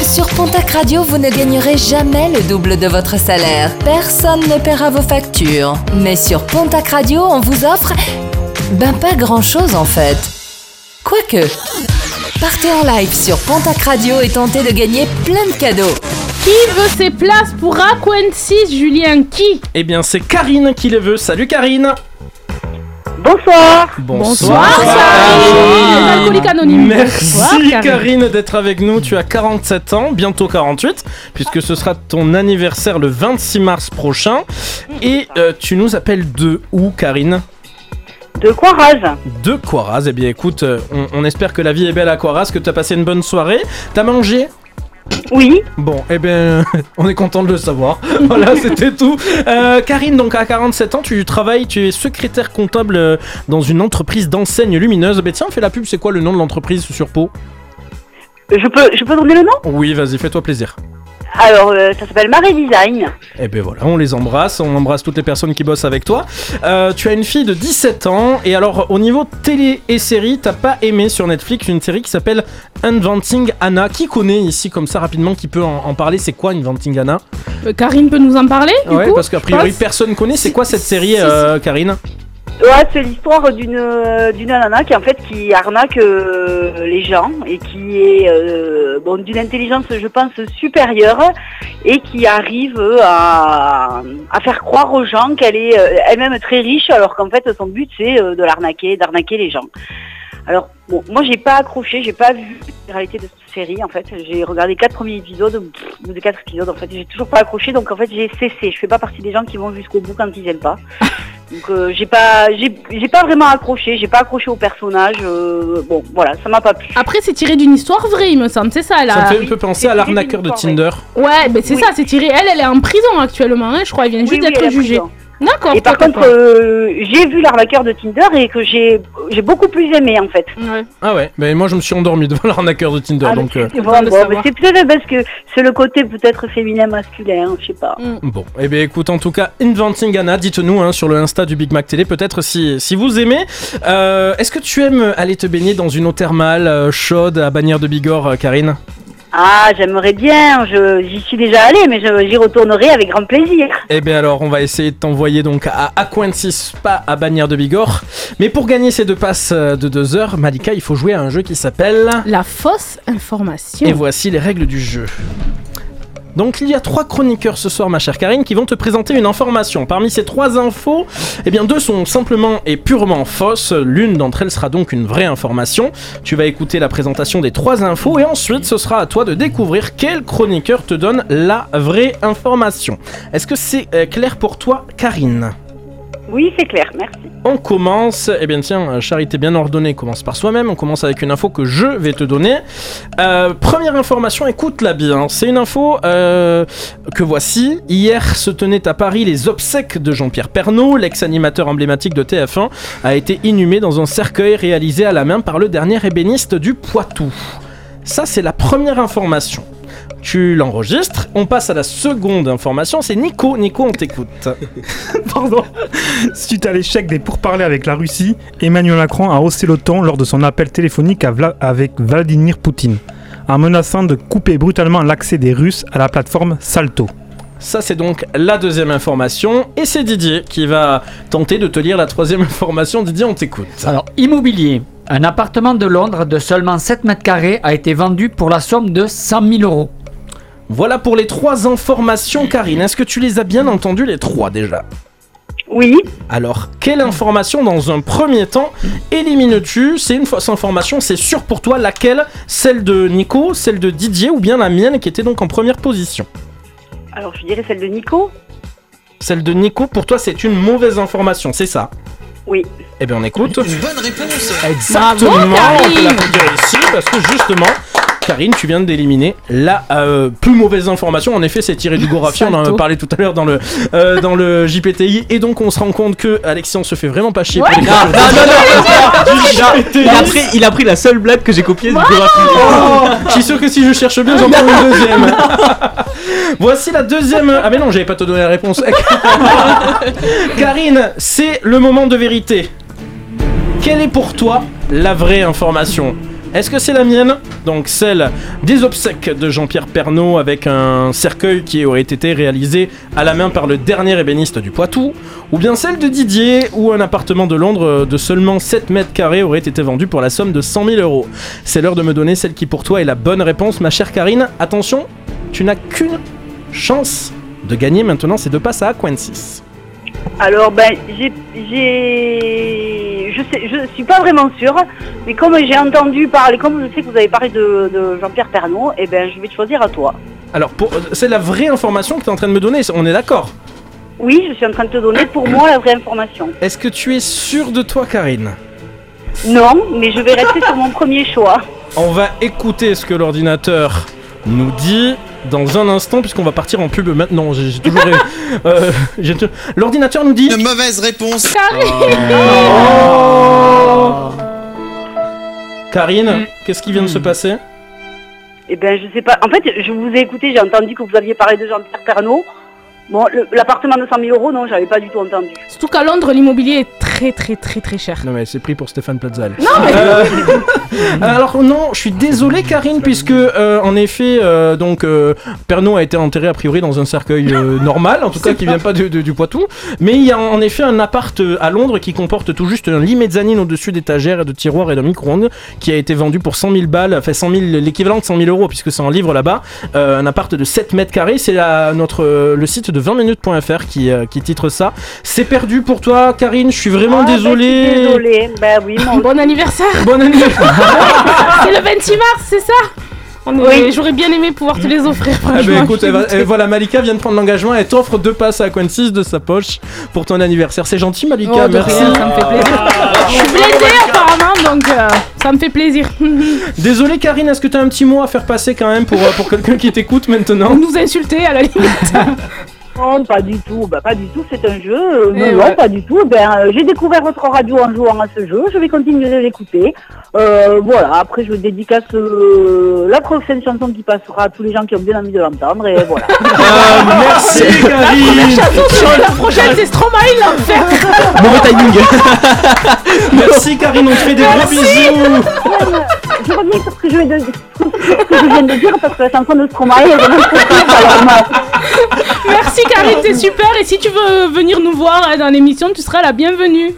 Sur Pontac Radio, vous ne gagnerez jamais le double de votre salaire. Personne ne paiera vos factures. Mais sur Pontac Radio, on vous offre... Ben pas grand-chose en fait. Quoique... Partez en live sur Pontac Radio et tentez de gagner plein de cadeaux. Qui veut ses places pour Aquensis, Julien? Qui? Eh bien c'est Karine qui les veut. Salut Karine Bonsoir. Bonsoir, anonymes. Merci Bonsoir, Karine. D'être avec nous. Tu as 47 ans, bientôt 48, puisque ce sera ton anniversaire le 26 mars prochain. Et euh, tu nous appelles de où, Karine? De Coiraz. De Coiraz. Eh bien écoute, euh, on, on espère que la vie est belle à Coiraz, que tu as passé une bonne soirée. T'as mangé? Oui. Bon, eh bien, [LAUGHS] on est content de le savoir. [LAUGHS] voilà, c'était tout. Euh, Karine, donc à 47 ans, tu travailles, tu es secrétaire comptable euh, dans une entreprise d'enseigne lumineuse. Ben tiens, fais la pub, c'est quoi le nom de l'entreprise sur Pau? Je peux, je peux donner le nom? Oui, vas-y, fais-toi plaisir. Alors, euh, ça s'appelle Marais Design. Et ben voilà, on les embrasse, on embrasse toutes les personnes qui bossent avec toi. Euh, tu as une fille de 17 ans, et alors au niveau télé et série, t'as pas aimé sur Netflix une série qui s'appelle Inventing Anna. Qui connaît ici comme ça rapidement, qui peut en, en parler? C'est quoi Inventing Anna? Euh, Karine peut nous en parler du Ouais, coup, parce qu'a priori personne connaît. C'est quoi cette série, euh, Karine? Ouais, c'est l'histoire d'une euh, d'une nana qui en fait qui arnaque euh, les gens et qui est euh, bon d'une intelligence je pense supérieure et qui arrive à, à faire croire aux gens qu'elle est elle-même très riche alors qu'en fait son but c'est de l'arnaquer, d'arnaquer les gens. Alors bon, moi j'ai pas accroché, j'ai pas vu la réalité de cette série en fait. J'ai regardé quatre premiers épisodes, ou de quatre épisodes en fait, j'ai toujours pas accroché donc en fait j'ai cessé. Je fais pas partie des gens qui vont jusqu'au bout quand ils aiment pas. Donc euh, j'ai pas j'ai j'ai pas vraiment accroché, j'ai pas accroché au personnage. euh, bon voilà, ça m'a pas plu. Après, c'est tiré d'une histoire vraie, il me semble, c'est ça là. Ça me fait un peu penser à l'arnaqueur de Tinder. Ouais, mais c'est ça, c'est tiré. Elle, elle est en prison actuellement, hein, je crois, elle vient juste Oui, d'être jugée. prison. D'accord. Et par contre, euh, j'ai vu l'arnaqueur de Tinder et que j'ai j'ai beaucoup plus aimé en fait. Ah ouais, mais moi je me suis endormi [LAUGHS] devant l'arnaqueur de Tinder, Ah, donc... euh, C'est bon, bon, mais c'est peut-être parce que c'est le côté peut-être féminin masculin, hein, je sais pas. Bon, eh bien écoute, en tout cas, Inventing Anna, dites-nous hein, sur le Insta du Big Mac Télé, peut-être si, si vous aimez. Euh, Est-ce que tu aimes aller te baigner dans une eau thermale euh, chaude à Bagnères de Bigorre, euh, Karine? Ah, j'aimerais bien, je j'y suis déjà allée, mais j'y retournerai avec grand plaisir. Eh bien alors, on va essayer de t'envoyer donc à Aquantis Spa à Bagnères de Bigorre. Mais pour gagner ces deux passes de deux heures, Malika, il faut jouer à un jeu qui s'appelle... La fausse information. Et voici les règles du jeu. Donc il y a trois chroniqueurs ce soir, ma chère Karine, qui vont te présenter une information. Parmi ces trois infos, eh bien deux sont simplement et purement fausses. L'une d'entre elles sera donc une vraie information. Tu vas écouter la présentation des trois infos et ensuite ce sera à toi de découvrir quel chroniqueur te donne la vraie information. Est-ce que c'est euh, clair pour toi, Karine? Oui, c'est clair, merci. on commence, eh bien tiens, euh, charité bien ordonnée commence par soi-même. On commence avec une info que je vais te donner. Euh, première information, écoute-la bien. C'est une info euh, que voici. Hier se tenaient à Paris les obsèques de Jean-Pierre Pernaud. L'ex-animateur emblématique de TF1 a été inhumé dans un cercueil réalisé à la main par le dernier ébéniste du Poitou. Ça, c'est la première information. Tu l'enregistres. On passe à la seconde information. C'est Nico. Nico, on t'écoute. [LAUGHS] Pardon. Suite à l'échec des pourparlers avec la Russie, Emmanuel Macron a haussé le ton lors de son appel téléphonique à Vla- avec Vladimir Poutine, en menaçant de couper brutalement l'accès des Russes à la plateforme Salto. Ça, c'est donc la deuxième information. Et c'est Didier qui va tenter de te lire la troisième information. Didier, on t'écoute. Alors, immobilier. Un appartement de Londres de seulement 7 mètres carrés a été vendu pour la somme de 100 000 euros. Voilà pour les trois informations, Karine. Est-ce que tu les as bien entendues, les trois déjà Oui. Alors, quelle information dans un premier temps élimines-tu C'est une fausse information, c'est sûr pour toi laquelle? Celle de Nico, celle de Didier ou bien la mienne qui était donc en première position Alors je dirais celle de Nico. Celle de Nico, pour toi, c'est une mauvaise information, c'est ça? Oui. Eh bien, on écoute. Une bonne réponse. Exactement, Bravo, on peut Karine. l'applaudir ici parce que justement, Karine, tu viens d'éliminer la euh, plus mauvaise information. En effet, c'est tiré du Gorafi. On en a parlé tout à l'heure dans le euh, dans le JPTI et donc on se rend compte que Alexian se fait vraiment pas chier. Ouais. pour les Non, non, non, non, il, a, pris, il a pris la seule blague que j'ai copiée du Gorafi. Oh, je suis sûr que si je cherche bien, j'en prends une deuxième. Voici la deuxième. Ah mais non, j'avais pas te donner la réponse. [LAUGHS] Karine, c'est le moment de vérité. Quelle est pour toi la vraie information? Est-ce que c'est la mienne Donc celle des obsèques de Jean-Pierre Pernaud avec un cercueil qui aurait été réalisé à la main par le dernier ébéniste du Poitou Ou bien celle de Didier où un appartement de Londres de seulement 7 mètres carrés aurait été vendu pour la somme de 100 000 euros C'est l'heure de me donner celle qui pour toi est la bonne réponse ma chère Karine. Attention, tu n'as qu'une chance de gagner maintenant ces deux passes à Aquensis. Alors ben j'ai je sais je suis pas vraiment sûre, mais comme j'ai entendu parler, comme je sais que vous avez parlé de, de Jean-Pierre Pernaud, et ben je vais te choisir à toi. Alors, pour- c'est la vraie information que tu es en train de me donner, on est d'accord? Oui, je suis en train de te donner pour moi la vraie information. Est-ce que tu es sûr de toi, Karine? Non, mais je vais rester sur mon premier choix. On va écouter ce que l'ordinateur nous dit dans un instant, puisqu'on va partir en pub maintenant. J'ai j'ai toujours. [LAUGHS] euh, L'ordinateur nous dit. Une mauvaise réponse. Karine, qu'est-ce qui vient de se passer? Eh ben, je sais pas. En fait, je vous ai écouté, j'ai entendu que vous aviez parlé de Jean-Pierre Pernaut. Bon, l'appartement de 100 000 euros, non, j'avais pas du tout entendu. Surtout qu'à Londres, l'immobilier est très très très très cher. Non mais c'est pris pour Stéphane Plaza. Non, mais- Euh, [LAUGHS] alors non, je suis désolé Karine puisque euh, en effet euh, donc euh, Pernod a été enterré a priori dans un cercueil euh, [LAUGHS] normal, en tout cas qui vient pas de- de- du Poitou, mais il y a en effet un appart à Londres qui comporte tout juste un lit mezzanine au-dessus d'étagères et de tiroirs et d'un micro-ondes qui a été vendu pour 100 000 balles, enfin 100 000 l'équivalent de 100 000 euros puisque c'est en livre là-bas, Euh, un appart de 7 mètres carrés, c'est la- notre euh, le site de 20minutes.fr qui euh, qui titre ça. C'est perdu pour toi Karine, je suis vraiment Ah, ben, désolé. désolée. Oui, mon Bon anniversaire Bon anniversaire [LAUGHS] C'est le 26 mars, c'est ça? Oui. J'aurais bien aimé pouvoir te les offrir. Ah franchement, bah écoute, elle va- dégoûtée. elle- voilà, Malika vient de prendre l'engagement, elle t'offre deux passes à Quincy de sa poche pour ton anniversaire. C'est gentil Malika, Oh, de merci. rien, ça me fait plaisir. Je suis blessée apparemment, donc euh, ça me fait plaisir. [LAUGHS] Désolé Karine, est-ce que tu as un petit mot à faire passer quand même pour, euh, pour quelqu'un qui t'écoute maintenant? Nous insulter à la limite. [LAUGHS] Non, pas du tout. Bah, pas du tout, c'est un jeu. Euh, Eh non, ouais. pas du tout. Ben, euh, j'ai découvert votre radio en jouant à ce jeu. Je vais continuer de l'écouter. Euh, voilà. Après, je dédicace euh, la prochaine chanson qui passera à tous les gens qui ont bien envie de l'entendre. Et voilà. [LAUGHS] merci [LAUGHS] Karine La prochaine, c'est Stromae l'enfer. Mauvais timing [LAUGHS] Merci Karine, on te fait des gros Merci. bisous je reviens sur ce que je, viens de, [LAUGHS] que je viens de dire parce que la chanson de Stromae est vraiment alors, [LAUGHS] moi. Merci Karine, t'es super. Et si tu veux venir nous voir hein, dans l'émission, tu seras la bienvenue.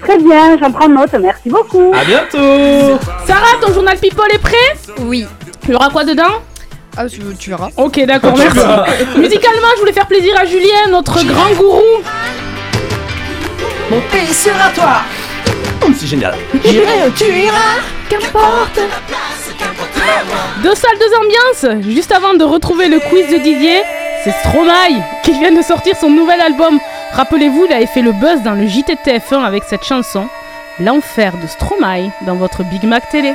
Très bien, j'en prends note. Merci beaucoup. À bientôt Sarah, ton journal People est prêt? Oui. Il y aura quoi dedans? Ah, tu, tu verras. Ok, d'accord, merci. [LAUGHS] Musicalement, je voulais faire plaisir à Julien, notre grand gourou. Mon pays sera toi. C'est génial J'irai où tu iras. Qu'importe. Deux salles, deux ambiances. Juste avant de retrouver le quiz de Didier, c'est Stromae qui vient de sortir son nouvel album. Rappelez-vous, il avait fait le buzz dans le JT de TF1 avec cette chanson, L'enfer de Stromae, dans votre Big Mac télé.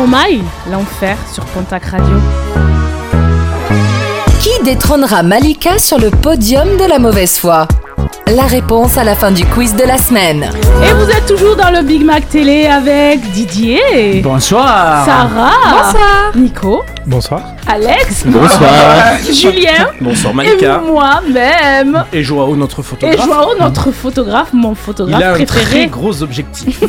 Stromae, l'enfer sur Pontac Radio. Qui détrônera Malika sur le podium de la mauvaise foi? La réponse à la fin du quiz de la semaine. Et vous êtes toujours dans le Big Mac Télé avec Didier. Bonsoir. Sarah. Bonsoir. Nico. Bonsoir. Alex. Bonsoir. [LAUGHS] Julien. Bonsoir Et Malika. moi-même. Et Joao, notre Et photographe. Joao, notre photographe, mon photographe Il a un très préféré. gros objectif. [LAUGHS]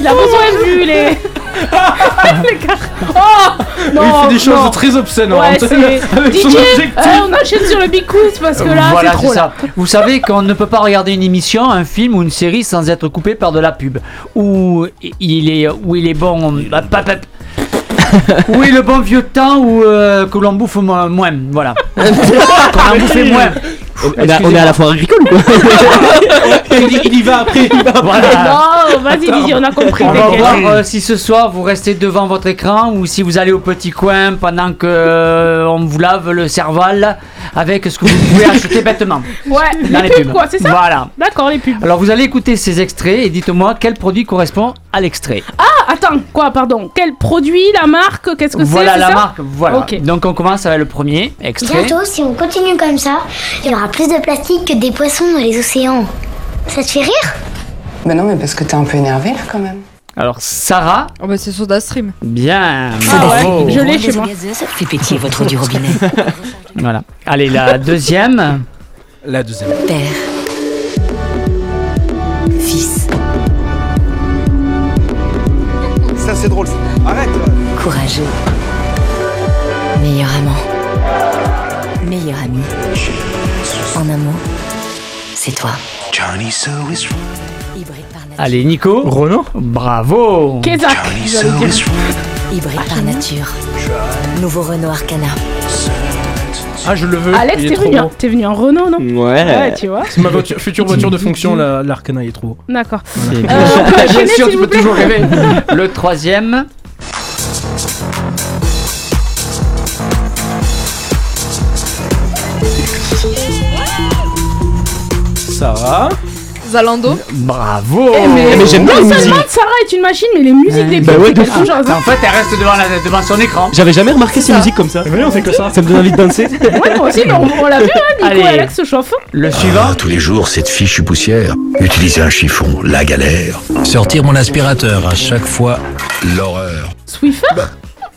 Il a besoin de vue, les. [LAUGHS] les gars. Oh non, il fait des choses non. très obscènes en Ouais, [LAUGHS] avec son objectif. euh, on enchaîne sur le Big Quiz parce que là, voilà, c'est trop là. ça. Vous savez qu'on ne peut pas regarder une émission, un film ou une série sans être coupé par de la pub. Où il est, où il est bon. bah, [LAUGHS] est le bon vieux temps où euh, que l'on bouffe mo- moins, voilà. Qu'on en bouffe moins. On est à- on est à la foire agricole ou quoi [LAUGHS] il, y- il y va après. il va- Voilà. Non, vas-y on a compris. On va voir euh, si ce soir vous restez devant votre écran ou si vous allez au petit coin pendant que euh, on vous lave le cerval avec ce que vous pouvez [LAUGHS] acheter bêtement. Ouais, Dans les les pubs, pubs. quoi, c'est ça Voilà. D'accord, les pubs. Alors vous allez écouter ces extraits et dites-moi quel produit correspond à l'extrait. Ah, attends, quoi, pardon Quel produit, la marque Qu'est-ce que c'est Voilà la ça marque, voilà. Ok. Donc on commence avec le premier extrait. Bientôt, si on continue comme ça, il y aura plus de plastique que des poissons dans les océans. Ça te fait rire? Bah non, mais parce que t'es un peu énervé là quand même. Alors Sarah, Oh bah c'est SodaStream. bien. Ah ouais, je l'ai chez moi. fait pétiller votre eau du robinet. [LAUGHS] Voilà. Allez la deuxième. La deuxième. Père. Fils. Ça c'est drôle. Arrête. Courageux. Meilleur amant. Meilleur ami. En un mot, c'est toi. Johnny so is. Allez Nico. Renault Bravo. Dire. Hybride par nature. Nouveau Renault Arcana. Ah, je le veux. Alex, t'es venu, t'es venu en Renault, non Ouais. Ouais, tu vois. C'est ma voiture- future [LAUGHS] voiture de fonction, la- l'Arcana, il est trop beau. D'accord. C'est Euh, [LAUGHS] bien. on peut Bien enchaîner, sûr, s'il tu vous peux plaît toujours rêver. [LAUGHS] Le troisième. Sarah. Zalando. Bravo. Eh, mais, mais j'aime bien non les seulement musiques. Sarah est une machine, mais les musiques des Bah pubs, ouais, de fou. hein. En fait, elle reste devant, la, devant son écran. J'avais jamais remarqué ces ça. musiques comme ça. Mais on fait que ça. Ça me donne envie de danser. [LAUGHS] Ouais, moi aussi, mais on, on l'a vu, hein, Nico Allez. et Alex se chauffent. Le suivant. tous les jours, cette fichue poussière. Utiliser un chiffon, la galère. Sortir mon aspirateur, à chaque fois, l'horreur. Swiffer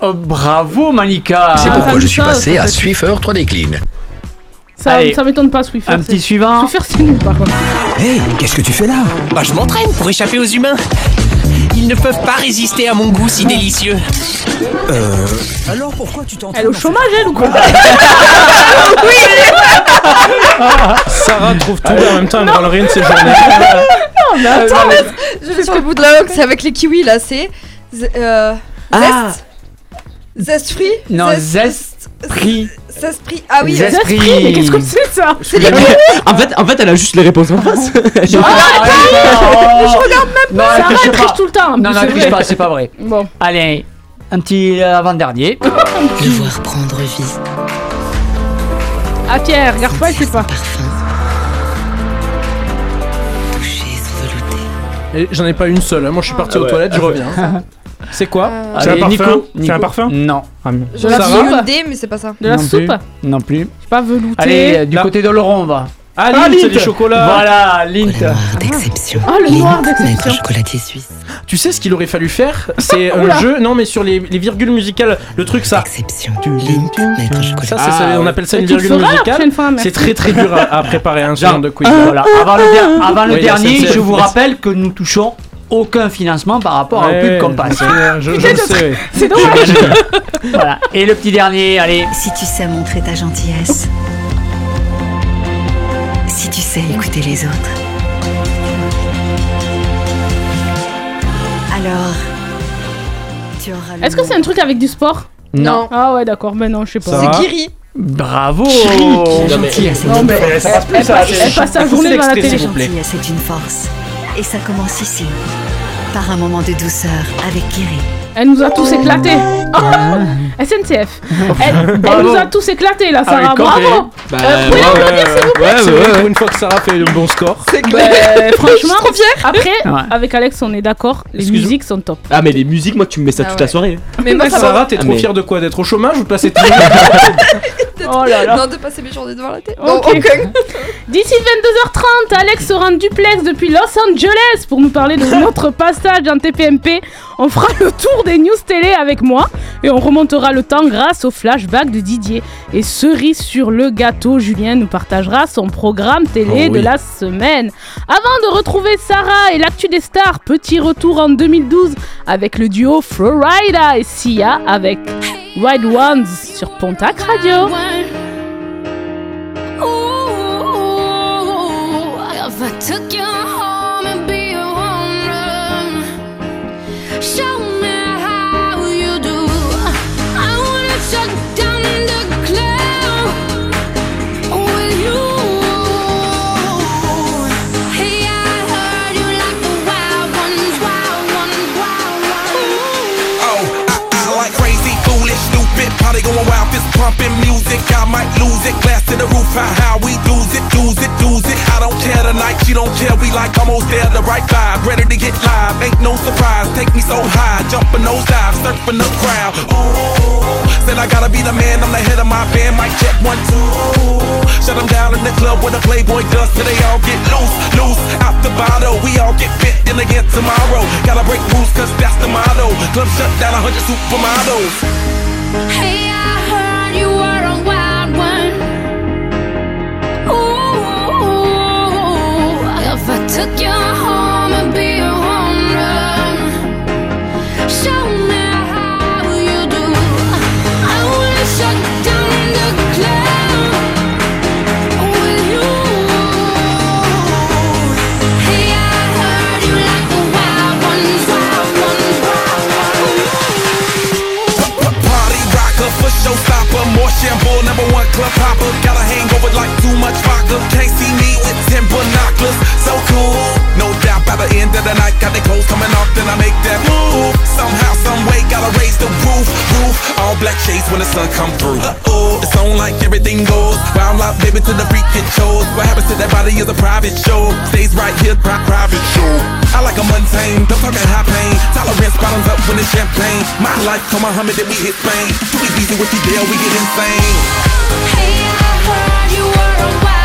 Oh, bravo Malika. C'est Ah, pourquoi je suis ça, passé ça à Swiffer 3D Clean. Ça, Allez. ça m'étonne pas, Swiffer. Un petit suivant. Swiffer, c'est nul par contre. Hé, qu'est-ce que tu fais là? Bah, je m'entraîne pour échapper aux humains. Ils ne peuvent pas résister à mon goût si délicieux. Euh. Alors pourquoi tu t'entraînes Elle est au chômage, elle ou quoi? [LAUGHS] Sarah trouve tout en même temps, elle ne parle rien de ses [LAUGHS] journées. Non mais attends, je l'ai sur le bout de la langue, c'est avec les kiwis là, c'est. Euh, Ah. Zest Zest free Non, Zest. Zesprit. Zesprit. Ah oui, Zest- Zesprit, mais qu'est-ce que c'est ça c'est les En fait, en fait, elle a juste les réponses en face. Je regarde même pas. elle Sarah, elle triche tout le temps. Non, non, triche pas, c'est pas vrai. Bon. Allez, un petit euh, avant-dernier. [LAUGHS] Devoir prendre vie. Ah, Pierre, regarde pas, elle sait pas. Et J'en ai pas une seule, hein. moi je suis parti Ah aux ouais. toilettes, je reviens. [LAUGHS] C'est quoi C'est un Allez, parfum Nico. C'est Nico. un parfum Non. Ah, Je la Sarah Hyundai, mais c'est pas ça. De la non soupe plus. Non plus. Je pas, velouté. Allez, euh, du Là. côté de Laurent, on va. Ah, Ah, Lint, c'est Lint. chocolats Voilà, Lint. d'exception. Ah, le noir d'exception. chocolatier suisse. Tu sais ce qu'il aurait fallu faire C'est [LAUGHS] un jeu, non mais sur les, les virgules musicales, le truc ça. Exception. Ça, Maître c'est ça, Ah, on appelle ça une le virgule musicale. C'est très très dur à, à préparer un ce Genre, de quiz. Voilà. Avant le, der- avant le Oui, la dernier, je vous rappelle que nous touchons aucun financement par rapport Ouais, au pub qu'on passe. Je, je le sais. C'est dommage. [LAUGHS] voilà. Et le petit dernier, allez. Si tu sais montrer ta gentillesse. Si tu sais écouter les autres. Alors. Tu auras le Est-ce que c'est un truc avec du sport? Non. Ah ouais, d'accord, mais non, je sais pas. C'est Kiri. Bravo. Non, mais passe plus, elle, ça, passe, c'est- elle passe sa journée dans la télé. La gentillesse est une force. Et ça commence ici. Par un moment de douceur avec Kiri. Elle nous a tous éclatés. [LAUGHS] Oh, SNCF. Elle, [LAUGHS] elle nous a tous éclatés là, Ah Sarah. quand Bravo. Bah, Euh, pouvez l'applaudir, s'il vous plaît? ouais, C'est ouais, ouais. pour une fois que Sarah fait un bon score. Bah, [LAUGHS] franchement, après, Ouais. avec Alex, on est d'accord, les Excuse-moi. musiques sont top. Ah, mais les musiques, moi, tu me mets ça Ah toute ouais. la soirée. Mais moi, ça Sarah, t'es Ah, trop mais- fière de quoi? D'être au chômage ou de passer tes Oh là là. Non, de passer mes journées devant la télé. Ok. Aucun. D'ici 22h30, Alex sera en duplex depuis Los Angeles pour nous parler de notre passage en TPMP. On fera le tour des news télé avec moi et on remontera le temps grâce au flashback de Didier. Et cerise sur le gâteau, Julien nous partagera son programme télé Oh de la semaine. Avant de retrouver Sarah et l'actu des stars, petit retour en 2012 avec le duo Florida et Sia avec Wild Ones sur Pontac Radio. Music. I might lose it, glass to the roof, how, how we lose it, lose it, lose it. I don't care tonight, she don't care, we like almost there, the right vibe, ready to get live. Ain't no surprise, take me so high, jumping those dives, surfing the crowd. Ooh, said I gotta be the man, I'm the head of my band, mic check one, two. Shut them down in the club where the Playboy does, till they all get loose, loose, out the bottle. We all get fit, then again tomorrow. Gotta break rules, cause that's the motto. Club shut down, 100 supermodels. Hey, shampoo, number one club hopper. Got a hangover like too much vodka. The end of the night, got the clothes coming off, then I make that move. Somehow, some way, gotta raise the roof, roof. All black shades when the sun come through. Uh-oh, it's on like everything goes. Wild out, baby, to the freak it shows. What happens to that body is a private show. Stays right here, pri- private show. I like a mundane, don't talk high pain. Tolerance bottoms up when it's champagne. My life, come Muhammad, then we hit Spain. Too easy with you there, we get insane. Hey, I heard you were a wild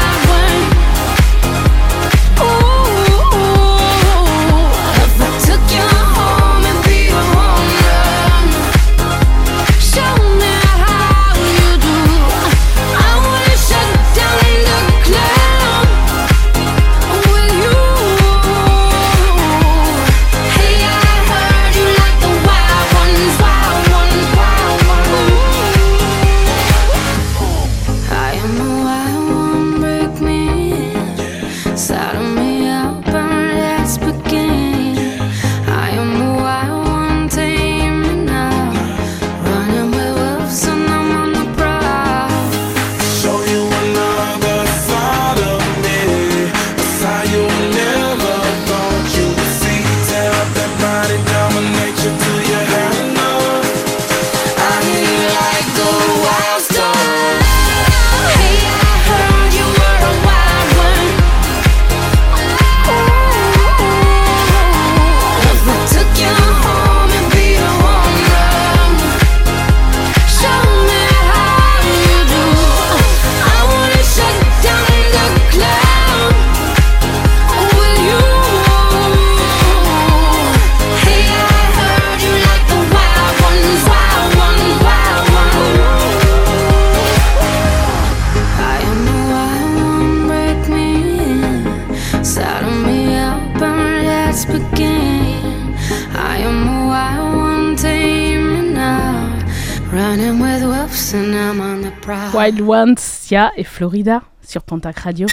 Ones, Sia et Florida sur Pontac Radio.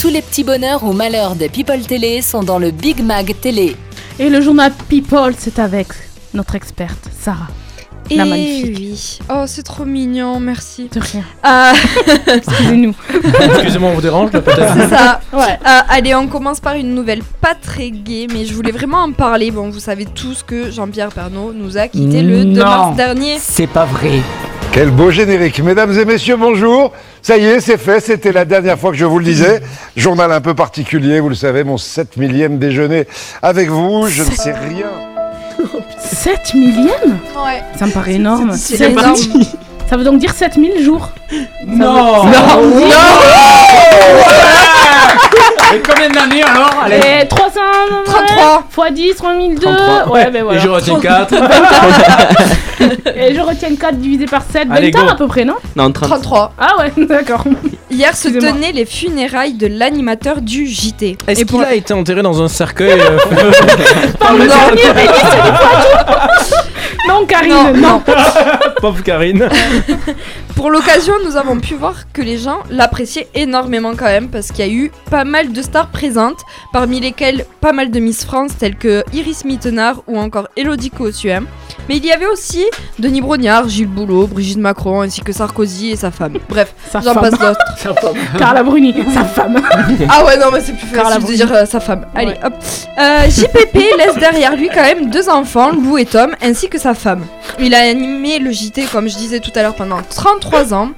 Tous les petits bonheurs ou malheurs de People Télé sont dans le Big Mag Télé. Et le journal People, c'est avec notre experte, Sarah. Et La magnifique. oui. Oh, c'est trop mignon, merci. De rien. Ah. [LAUGHS] [LAUGHS] Excusez-nous. Excusez-moi, on vous dérange peut-être C'est ça. Ouais. Euh, allez, on commence par une nouvelle pas très gaie, mais je voulais vraiment en parler. Bon, vous savez tous que Jean-Pierre Pernaut nous a quitté le 2 Non. mars dernier. C'est pas vrai. Quel beau générique. Mesdames et messieurs, bonjour. Ça y est, c'est fait. C'était la dernière fois que je vous le disais. Journal un peu particulier, vous le savez, mon 7 millième déjeuner avec vous. Je ne sais rien. 7 millième Ouais. Ça me paraît énorme. C'est Sept- énorme. Ça veut donc dire 7000 jours. Non. Ça veut- Non. Non. [LAUGHS] Et combien d'années alors Allez. Et 300 33 x 10, 3002. 33. Ouais, ben voilà. Et je retiens 4. [LAUGHS] [LAUGHS] Et je retiens 4 divisé par 7. Allez, 20 ans go. à peu près, non Non, 30. 33. Ah ouais, d'accord. Hier se Excusez-moi. tenaient les funérailles de l'animateur du JT. Est-ce Et qu'il pour- a été enterré dans un cercueil euh, Par le Non. dernier ministre du Poitou. Non, Karine, Non, non. non. Pauvre Karine. Pour l'occasion, nous avons pu voir que les gens l'appréciaient énormément quand même parce qu'il y a eu pas mal de stars présentes, parmi lesquelles pas mal de Miss France telles que Iris Mittenard ou encore Elodie Cossuem. Mais il y avait aussi Denis Brognard, Gilles Boulot, Brigitte Macron ainsi que Sarkozy et sa femme. Bref, j'en passe d'autres. [LAUGHS] Carla Bruni, sa femme. [LAUGHS] Ah ouais, non, mais c'est plus Carla facile de Bruni. dire euh, sa femme. Allez, hop. Euh, JPP [LAUGHS] laisse derrière lui quand même deux enfants, Lou et Tom, ainsi que sa femme. Il a animé le JT, comme je disais tout à l'heure, pendant 33 ans.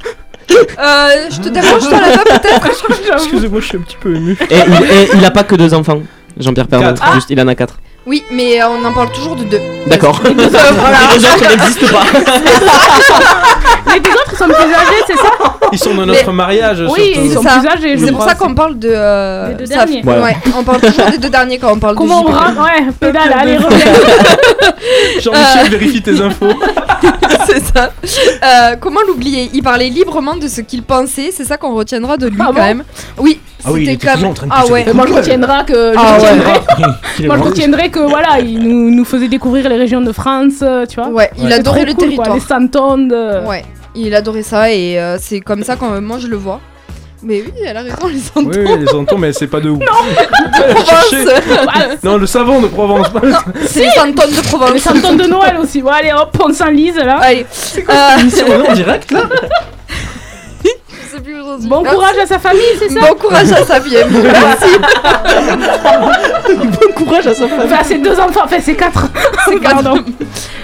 Euh, je te dérange toi là-bas peut-être [LAUGHS] Excusez-moi, je suis un petit peu ému. Et il, et il a pas que deux enfants, Jean-Pierre Pernaut. Juste, il en a quatre. Oui, mais euh, on en parle toujours de deux. D'accord. Euh. Les deux autres n'existent pas. [LAUGHS] Les deux autres sont plus âgés, c'est ça Ils sont dans notre Mais- mariage. Oui, surtout. ils sont C'est ça. plus âgés, C'est pour ça qu'on parle de. euh, Des deux sa- derniers. Ouais. Ouais, on parle toujours des deux derniers quand on parle Comment on de JPP. rentre Ouais, pédale, allez, reviens. [LAUGHS] Jean-Michel Euh. vérifie tes infos. C'est ça. Euh, comment l'oublier? Il parlait librement de ce qu'il pensait, c'est ça qu'on retiendra de lui Ah quand bon? même. Oui, Ah oui, il était même- en train de Ah ouais. Moi, je retiendrai que. je Ah ouais. [LAUGHS] Moi, je retiendrai que voilà, il nous, nous faisait découvrir les régions de France, euh, tu vois. Ouais, il adorait le cool, quoi, territoire. les cantons de. Ouais, il adorait ça et euh, c'est comme ça quand moi je le vois. Mais oui, elle a raison, les Oui, santons. oui, les santons, mais c'est pas de où. [LAUGHS] [LAUGHS] Provence Non, le savon de Provence. pas le- [LAUGHS] C'est les santons de Provence. Les cantons de Noël aussi. Bon, allez, hop, on s'enlise là. Allez, euh, Émission en direct là? Sais plus aujourd'hui. Bon Merci. courage à sa famille, c'est ça Bon courage à sa vie. Merci. Bon courage à sa femme. Enfin, c'est deux enfants, enfin, c'est quatre. C'est. Pardon.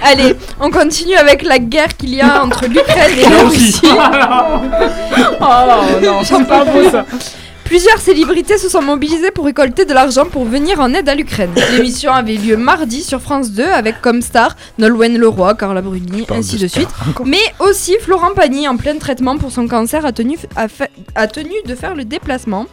Allez, on continue avec la guerre qu'il y a entre l'Ukraine et la. Russie. Oh non, c'est pas beau ça. Plusieurs célébrités se sont mobilisées pour récolter de l'argent pour venir en aide à l'Ukraine. L'émission avait lieu mardi sur France 2 avec comme star Nolwenn Leroy, Carla Bruni, ainsi de suite. Mais aussi Florent Pagny en plein traitement pour son cancer a tenu, a fa- a tenu de faire le déplacement.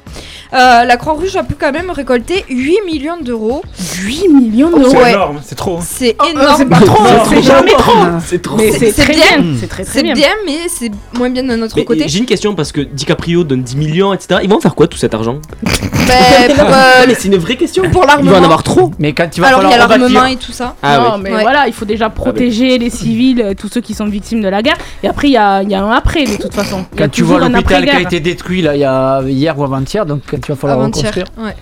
Euh, la Croix-Rouge a pu quand même récolter 8 millions d'euros. 8 millions C'est Ouais. énorme, c'est trop. C'est Oh, énorme. c'est pas trop, c'est jamais trop. C'est trop. C'est- c'est c'est très bien. bien. C'est très très C'est bien. bien, mais c'est moins bien de notre Mais, côté. J'ai une question parce que DiCaprio donne 10 millions, etc. Ils vont en faire quoi tout cet argent [LAUGHS] [LAUGHS] pour, euh, Mais c'est une vraie question. pour Ils vont en avoir trop. Mais quand il va Alors il y a falloir l'armement rebâtir. et tout ça. Ah non, oui. mais Ouais. voilà, il faut déjà protéger les civils, euh, tous ceux qui sont victimes de la guerre. Et après, il y a, il y a un après, de toute façon. Il y a Quand tu vois un l'hôpital qui a après-guerre. été détruit là, il y a hier ou avant-hier, donc quand il va falloir Avant-hier. reconstruire. Ouais.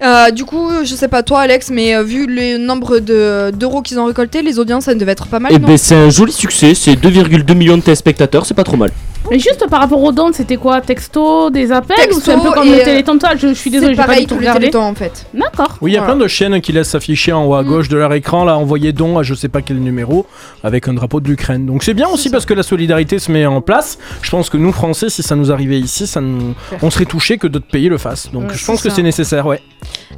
Euh, du coup, je sais pas toi, Alex, mais euh, vu le nombre de- d'euros qu'ils ont récoltés, les audiences, elles devaient être pas mal. Et non ben c'est un joli succès, c'est 2,2 millions de téléspectateurs, c'est pas trop mal. Mais juste par rapport aux dons, c'était quoi Texto, des appels ou c'est un peu comme le euh, téléthon Toi, je, je suis désolée, j'ai pas du tout regardé. téléthon en fait. D'accord. Oui, il y a Voilà. plein de chaînes qui laissent s'afficher en haut à gauche de leur écran, là, envoyer don à je sais pas quel numéro, avec un drapeau de l'Ukraine. Donc c'est bien aussi parce que la solidarité se met en place. Je pense que nous, Français, si ça nous arrivait ici, ça nous... on serait touchés que d'autres pays le fassent. Donc Ouais, je pense que c'est nécessaire, ouais.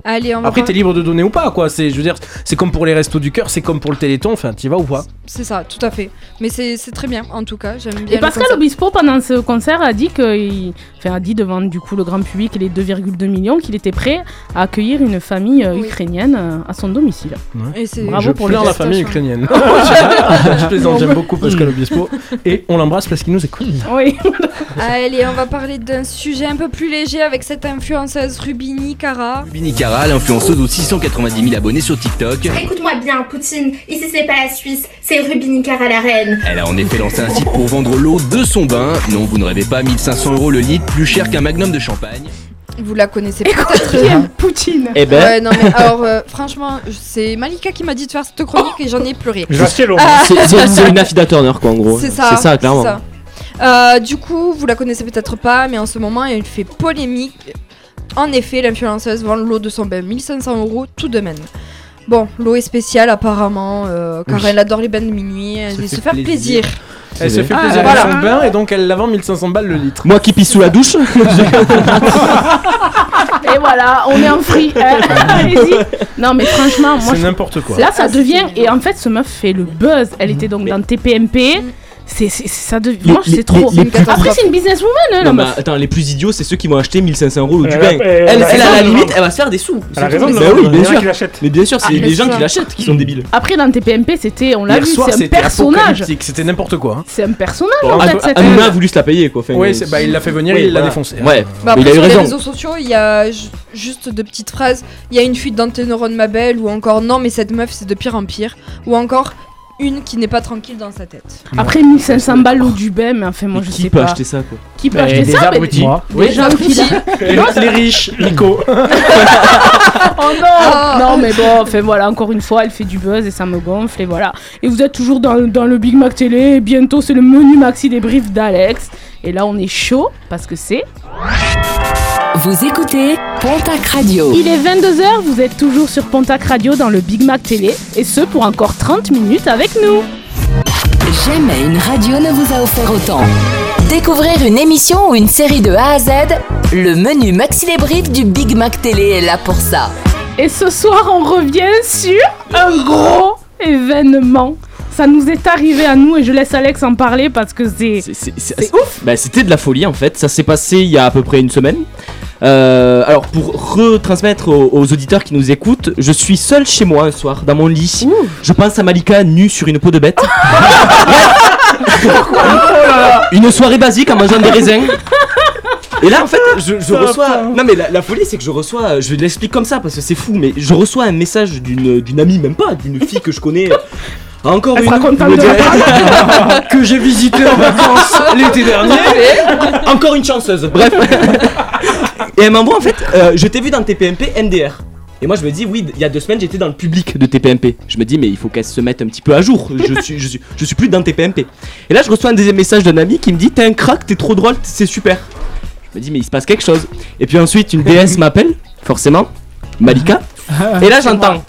Allez, on va Après, t'es libre de donner ou pas, quoi. C'est, je veux dire, c'est comme pour les restos du cœur, c'est comme pour le téléthon, enfin, t'y vas ou pas C'est ça, tout à fait. Mais c'est c'est très bien, en tout cas, j'aime bien. Et Pascal concept. Pendant ce concert, a dit enfin, a dit devant du coup le grand public et les 2,2 millions qu'il était prêt à accueillir une famille euh, Oui. ukrainienne euh, à son domicile. Et c'est- Bravo je pour le la famille ukrainienne. [LAUGHS] je plaisante, j'aime beaucoup Pascal Obispo. Et on l'embrasse parce qu'il nous écoute. Oui. [LAUGHS] Allez, on va parler d'un sujet un peu plus léger avec cette influenceuse Rubini Cara. Rubini Cara, l'influenceuse aux 690 000 abonnés sur TikTok. Écoute-moi bien, Poutine. Ici, c'est pas la Suisse, c'est Rubini Cara la reine. Elle a en effet lancé un site pour vendre l'eau de son bain. Non, vous ne rêvez pas, 1500 euros le litre, plus cher qu'un magnum de champagne. Vous la connaissez peut-être. Bien, [LAUGHS] Poutine. Eh ben, Ouais, non mais alors euh, franchement, c'est Malika qui m'a dit de faire cette chronique et j'en ai pleuré. Je. Ah. c'est- [LAUGHS] une Affida Turner quoi en gros. C'est ça. C'est ça, clairement. ça. Euh, du coup, vous la connaissez peut-être pas, mais en ce moment, elle fait polémique. En effet, l'influenceuse vend l'eau de son bain 1500 euros tout de même. Bon, l'eau est spéciale apparemment, euh, car Oui. elle adore les bains de minuit, elle veut fait se faire plaisir. plaisir. Elle se fait Ah, plaisir voilà. dans son bain et donc elle la vend 1500 balles le litre. Moi qui pisse sous la douche. [LAUGHS] Et voilà, on est en free. hein. Allez-y. Non, mais franchement, moi. C'est n'importe quoi. Là, ça devient. Et en fait, ce meuf fait le buzz. Elle était donc dans TPMP. C'est, c'est, ça Moi, les- c'est trop. les- les plus- Après, c'est une businesswoman, hein, Non, mais attends, les plus idiots, c'est ceux qui vont acheter 1500 euros du bain. elle Elle, elle, raison à la de limite, elle va se faire des sous. Elle a raison de Bah oui, bien sûr. qui l'achètent. Mais bien sûr, c'est Ah, les gens qui l'achètent qui sont débiles. Après, dans TPMP, c'était. On l'a vu, soir, c'est un personnage. c'était n'importe quoi. hein. C'est un personnage, en fait. A voulu se la payer quoi. Oui, il l'a fait venir, il l'a défoncé. hein. Ouais, Bah il a eu sur les raison. réseaux sociaux, il y a ju- juste de petites phrases. Il y a une fuite neurones, ma belle, ou encore non, mais cette meuf, c'est de pire en pire. Ou encore une qui n'est pas tranquille dans sa tête. Après 1500 balles l'eau du bain, mais enfin, moi, je Qui sais peut pas. acheter ça quoi Qui peut acheter des ça abrutis. Des gens qui [LAUGHS] Les, les riches, Nico. [LAUGHS] Oh non Non mais bon, enfin voilà, encore une fois, elle fait du buzz et ça me gonfle et voilà. Et vous êtes toujours dans, dans le Big Mac Télé, et bientôt c'est le menu maxi des briefs d'Alex. Et là on est chaud parce que c'est... Vous écoutez Pontac Radio. Il est 22h, vous êtes toujours sur Pontac Radio dans le Big Mac Télé et ce pour encore 30 minutes avec nous. Jamais une radio ne vous a offert autant. Découvrir une émission ou une série de A à Z, le menu Maxi les Briefs du Big Mac Télé est là pour ça. Et ce soir on revient sur un gros événement. Ça nous est arrivé à nous et je laisse Alex en parler parce que c'est... C'est ouf bah, C'était de la folie en fait, ça s'est passé il y a à peu près une semaine. Euh, alors pour retransmettre aux, aux auditeurs qui nous écoutent, je suis seul chez moi un soir, dans mon lit. Je pense à Malika nue sur une peau de bête. [LAUGHS] [LAUGHS] une soirée basique en mangeant des raisins. Et là en fait je, je reçois... Non mais la, la folie c'est que je reçois... Je l'explique comme ça parce que c'est fou mais je reçois un message d'une d'une amie, même pas, d'une fille que je connais. Encore Elle une. de [LAUGHS] que j'ai visité en vacances l'été dernier. Encore une chanceuse. Bref. Et elle m'envoie en fait, euh, je t'ai vu dans TPMP MDR. Et moi je me dis oui, il y a deux semaines j'étais dans le public de TPMP. Je me dis mais il faut qu'elle se mette un petit peu à jour. Je suis, je suis, je suis plus dans TPMP. Et là je reçois un deuxième message d'un ami qui me dit t'es un crack, t'es trop drôle, c'est super. Je me dis mais il se passe quelque chose. Et puis ensuite une DS m'appelle, forcément, Malika. Et là j'entends.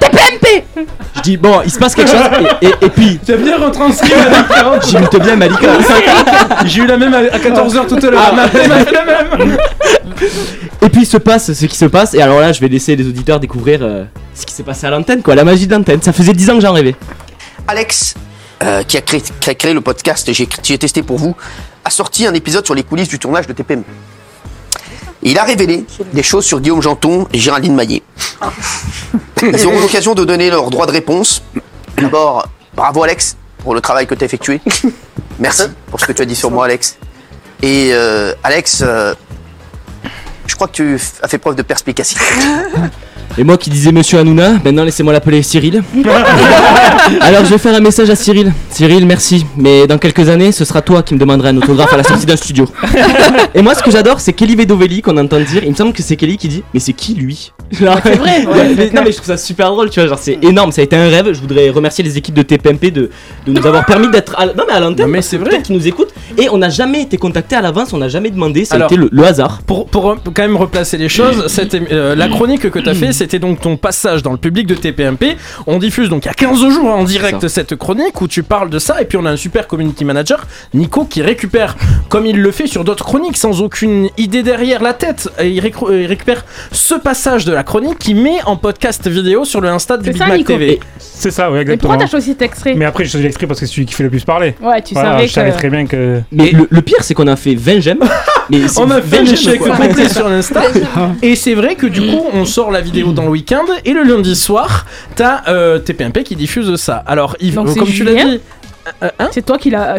TPMP Je dis bon il se passe quelque chose et, et, et puis Tu as bien retranscrit Malika. j'imite bien Malika. [LAUGHS] J'ai eu la même à 14h tout à l'heure. Elle m'a fait la même. Et puis il se passe ce qui se passe, et alors là je vais laisser les auditeurs découvrir euh, ce qui s'est passé à l'antenne, quoi, la magie de l'antenne. Ça faisait 10 ans que j'en rêvais. Alex, euh, qui, a créé, qui a créé le podcast j'ai testé pour vous, a sorti un épisode sur les coulisses du tournage de TPM. Il a révélé des choses sur Guillaume Janton et Géraldine Maillet. [LAUGHS] Ils auront l'occasion de donner leur droit de réponse. D'abord, bravo Alex pour le travail que tu as effectué. Merci pour ce que tu as dit sur moi, Alex. Et euh, Alex, euh, je crois que tu as fait preuve de perspicacité. [LAUGHS] Et moi qui disais Monsieur Hanouna, maintenant laissez-moi l'appeler Cyril. [LAUGHS] Alors je vais faire un message à Cyril. Cyril, merci. Mais dans quelques années, ce sera toi qui me demanderas un autographe à la sortie d'un studio. Et moi, ce que j'adore, c'est Kelly Vedovelli qu'on entend dire. Il me semble que c'est Kelly qui dit Mais c'est qui lui? Genre- c'est vrai. Mais- Non, mais je trouve ça super drôle, tu vois. Genre, c'est énorme. Ça a été un rêve. Je voudrais remercier les équipes de TPMP de, de nous avoir permis d'être. à- Non, mais à l'antenne. mais c'est vrai. Qui nous écoutent. Et on n'a jamais été contacté à l'avance. On n'a jamais demandé. Ça Alors, a été le, le hasard. Pour, pour euh, quand même replacer les choses, cette émi- euh, la chronique que tu as [CLEARS THROAT] fait, c'était donc ton passage dans le public de TPMP. On diffuse donc il y a 15 jours en direct cette chronique où tu parles de ça. Et puis on a un super community manager, Nico, qui récupère, comme il le fait sur d'autres chroniques, sans aucune idée derrière la tête. Et il, euh, il récupère ce passage de la chronique qui met en podcast vidéo sur le Insta C'est Big ça, Mac Nico. TV. C'est ça, oui, Mais exactement. pourquoi t'as choisi cet extrait? Mais après, je choisis l'extrait parce que c'est celui qui fait le plus parler. Ouais, tu Voilà, savais je savais que- très bien que. Mais le, le pire, c'est qu'on a fait 20 j'aime. [LAUGHS] Mais On a fait 20 un j'aime, [LAUGHS] sur l'Insta. Et c'est vrai que du coup, on sort la vidéo dans le week-end et le lundi soir, t'as euh, TPMP qui diffuse ça. Alors, Yves, Donc euh, c'est comme tu l'as dit. euh, hein C'est toi qui l'a...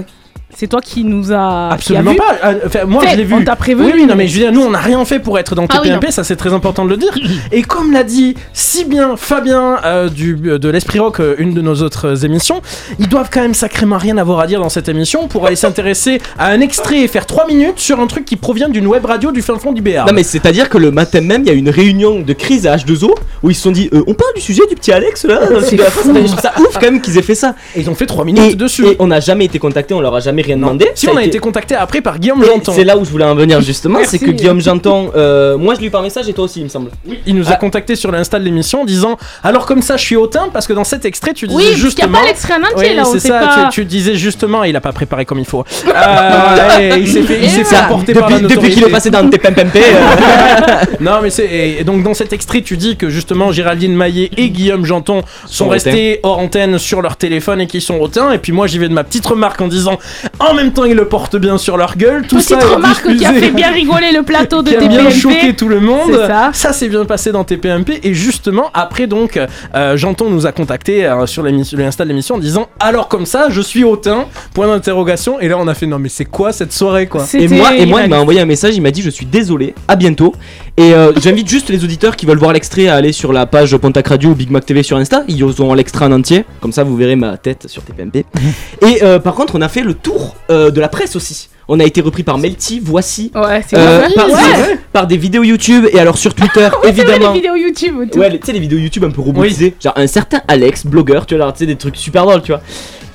C'est toi qui nous a... Absolument qui a vu pas. Euh, Enfin, moi, Fait, je l'ai vu. on t'a prévenu, Oui, oui, non, mais- je veux dire, nous, on n'a rien fait pour être dans Ah oui, TPMP, ça c'est très important de le dire. Et comme l'a dit si bien Fabien euh, du, de l'Esprit Rock, euh, une de nos autres euh, émissions, ils doivent quand même sacrément rien avoir à dire dans cette émission pour aller s'intéresser à un extrait et faire 3 minutes sur un truc qui provient d'une web radio du fin fond du BR. Non mais c'est à dire que le matin même il y a eu une réunion de crise à H2O où ils se sont dit euh, on parle du sujet du petit Alex là C'est ça ouf quand même qu'ils aient fait ça Et ils ont fait 3 minutes et, dessus et on n'a jamais été contacté on leur a jamais rien demandé. Si on a été contacté après par Guillaume Et Janton. C'est là où je voulais en venir justement, c'est que Guillaume Janton, euh, moi je lui ai par message et toi aussi il me semble. Il nous a contacté sur l'insta de l'émission en disant Alors, comme ça, je suis hautain parce que dans cet extrait, tu disais Oui, parce qu'il y a justement. pas l'extrait en entier, Oui, là, c'est ça, pas. tu, tu disais justement, il a pas préparé comme il faut. [LAUGHS] Euh, et il s'est fait, il Ça, emporter par la depuis, depuis qu'il est passé dans tes euh, [LAUGHS] non mais c'est et donc dans cet extrait tu dis que justement Géraldine Maillet et Guillaume Janton sont Sont restés hors antenne sur leur téléphone et qu'ils sont hautains et puis moi j'y vais de ma petite remarque en disant en même temps ils le portent bien sur leur gueule tout Petite ça est remarque qui a fait bien rigoler le plateau de [LAUGHS] qui a bien TPMP. choqué tout le monde. Ça. Ça s'est bien passé dans TPMP et justement après donc euh, Janton nous a contacté euh, sur l'insta de l'émission en disant alors comme ça je suis hautain point d'interrogation et là on a fait non mais c'est quoi cette soirée quoi? Et moi, et moi il m'a envoyé un message, il m'a dit je suis désolé, à bientôt. Et euh, j'invite juste les auditeurs qui veulent voir l'extrait à aller sur la page Pontac Radio ou Big Mac TV sur Insta. Ils auront l'extrait en entier, comme ça vous verrez ma tête sur TPMP. [LAUGHS] et euh, par contre, on a fait le tour euh, de la presse aussi. On a été repris par Melty, voici. Ouais, c'est euh, par, Ouais. par des vidéos YouTube et alors sur [LAUGHS] Twitter, Ouais, c'est vrai, évidemment. les vidéos YouTube. Ouais, tu sais, les vidéos YouTube un peu robotisées. Genre un certain Alex, blogueur, tu vois, alors, tu sais, des trucs super drôles, tu vois.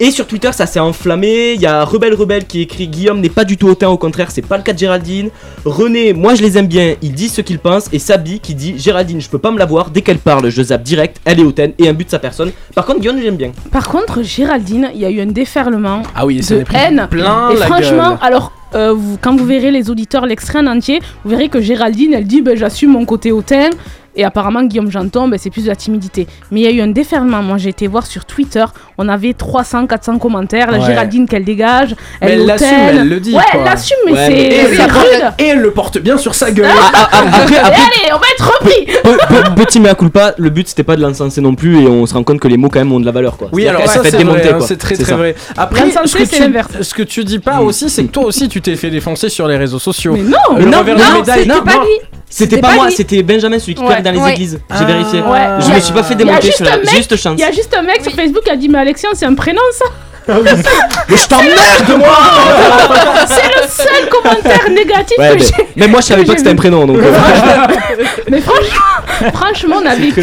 Et sur Twitter, ça s'est enflammé. Il y a Rebelle Rebelle qui écrit Guillaume n'est pas du tout hautain, au contraire, c'est pas le cas de Géraldine. René, moi je les aime bien, il dit ce qu'il pense. Et Sabi qui dit Géraldine, je peux pas me la voir, dès qu'elle parle, je zappe direct, elle est hautaine et un but de sa personne. Par contre, Guillaume, j'aime bien. Par contre, Géraldine, il y a eu un déferlement Ah oui, de haine. plein et la franchement, gueule. alors, euh, vous- quand vous verrez les auditeurs l'extrait en entier, vous verrez que Géraldine, elle dit ben, J'assume mon côté hautain. Et apparemment, Guillaume Janton, ben, c'est plus de la timidité. Mais il y a eu un déferlement. Moi, j'ai été voir sur Twitter. On avait 300, 400 commentaires. La Ouais. Géraldine qu'elle dégage. Mais Elle, l'assume, elle le dit. Ouais, quoi. elle l'assume, mais Ouais, c'est et, c'est elle- rude. et elle le porte bien sur sa gueule. Ah, après, Et après, allez, on va être repris Pe- pe- [LAUGHS] petit mea culpa, le but c'était pas de l'encenser non plus et on se rend compte que les mots quand même ont de la valeur quoi. Oui, alors ça c'est vrai, démonter, hein, quoi. c'est très C'est très ça. vrai. Après, ce que, c'est tu, l'inverse. ce que tu dis pas aussi, c'est que toi aussi tu t'es fait défoncer sur les réseaux sociaux. Mais non Le non, non, médaille. c'était pas non. lui. C'était pas pas moi, c'était Benjamin celui qui Ouais, claque dans les ouais. églises. Ah. J'ai vérifié. Ouais. Je me suis pas fait démonter juste sur la mec- juste chance. Il y a juste un mec sur Facebook qui a dit Mais Alexian, c'est un prénom ça Mais je t'emmerde moi [LAUGHS] C'est le seul commentaire négatif Ouais, que mais, j'ai. mais moi je savais pas que c'était un prénom donc. euh, [LAUGHS] Mais franchement, franchement, on a vécu.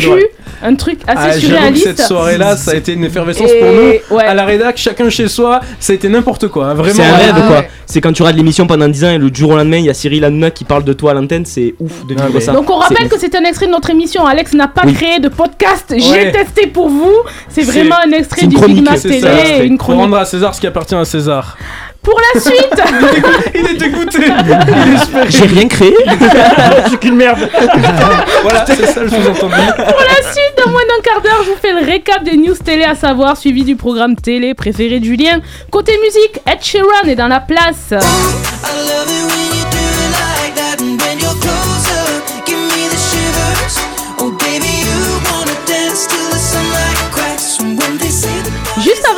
Un truc assez Ah, que surréaliste. cette soirée-là, ça a été une effervescence Et- pour nous. ouais. À la rédac, chacun chez soi, ça a été n'importe quoi. hein, Vraiment. C'est un Ah, rêve ouais. quoi. C'est quand tu regardes l'émission pendant 10 ans et le jour au lendemain il y a Cyril Hanouna qui parle de toi à l'antenne, c'est ouf de Ah, vivre mais- ça. Donc on rappelle que c'est un extrait de notre émission. Alex n'a pas Oui. créé de podcast. Ouais. J'ai testé pour vous. C'est vraiment un extrait du Big Mac C'est Télé, une chronique. rendre à César ce qui appartient à César. Pour la suite, [LAUGHS] Il est dégoûté. J'ai rien créé. [LAUGHS] Je suis qu'une merde. [LAUGHS] voilà, c'est ça le sous-entendu. pour la suite, dans moins d'un quart d'heure, je vous fais le récap des news télé à savoir, suivi du programme télé préféré de Julien. Côté musique, Ed Sheeran est dans la place. I love it when you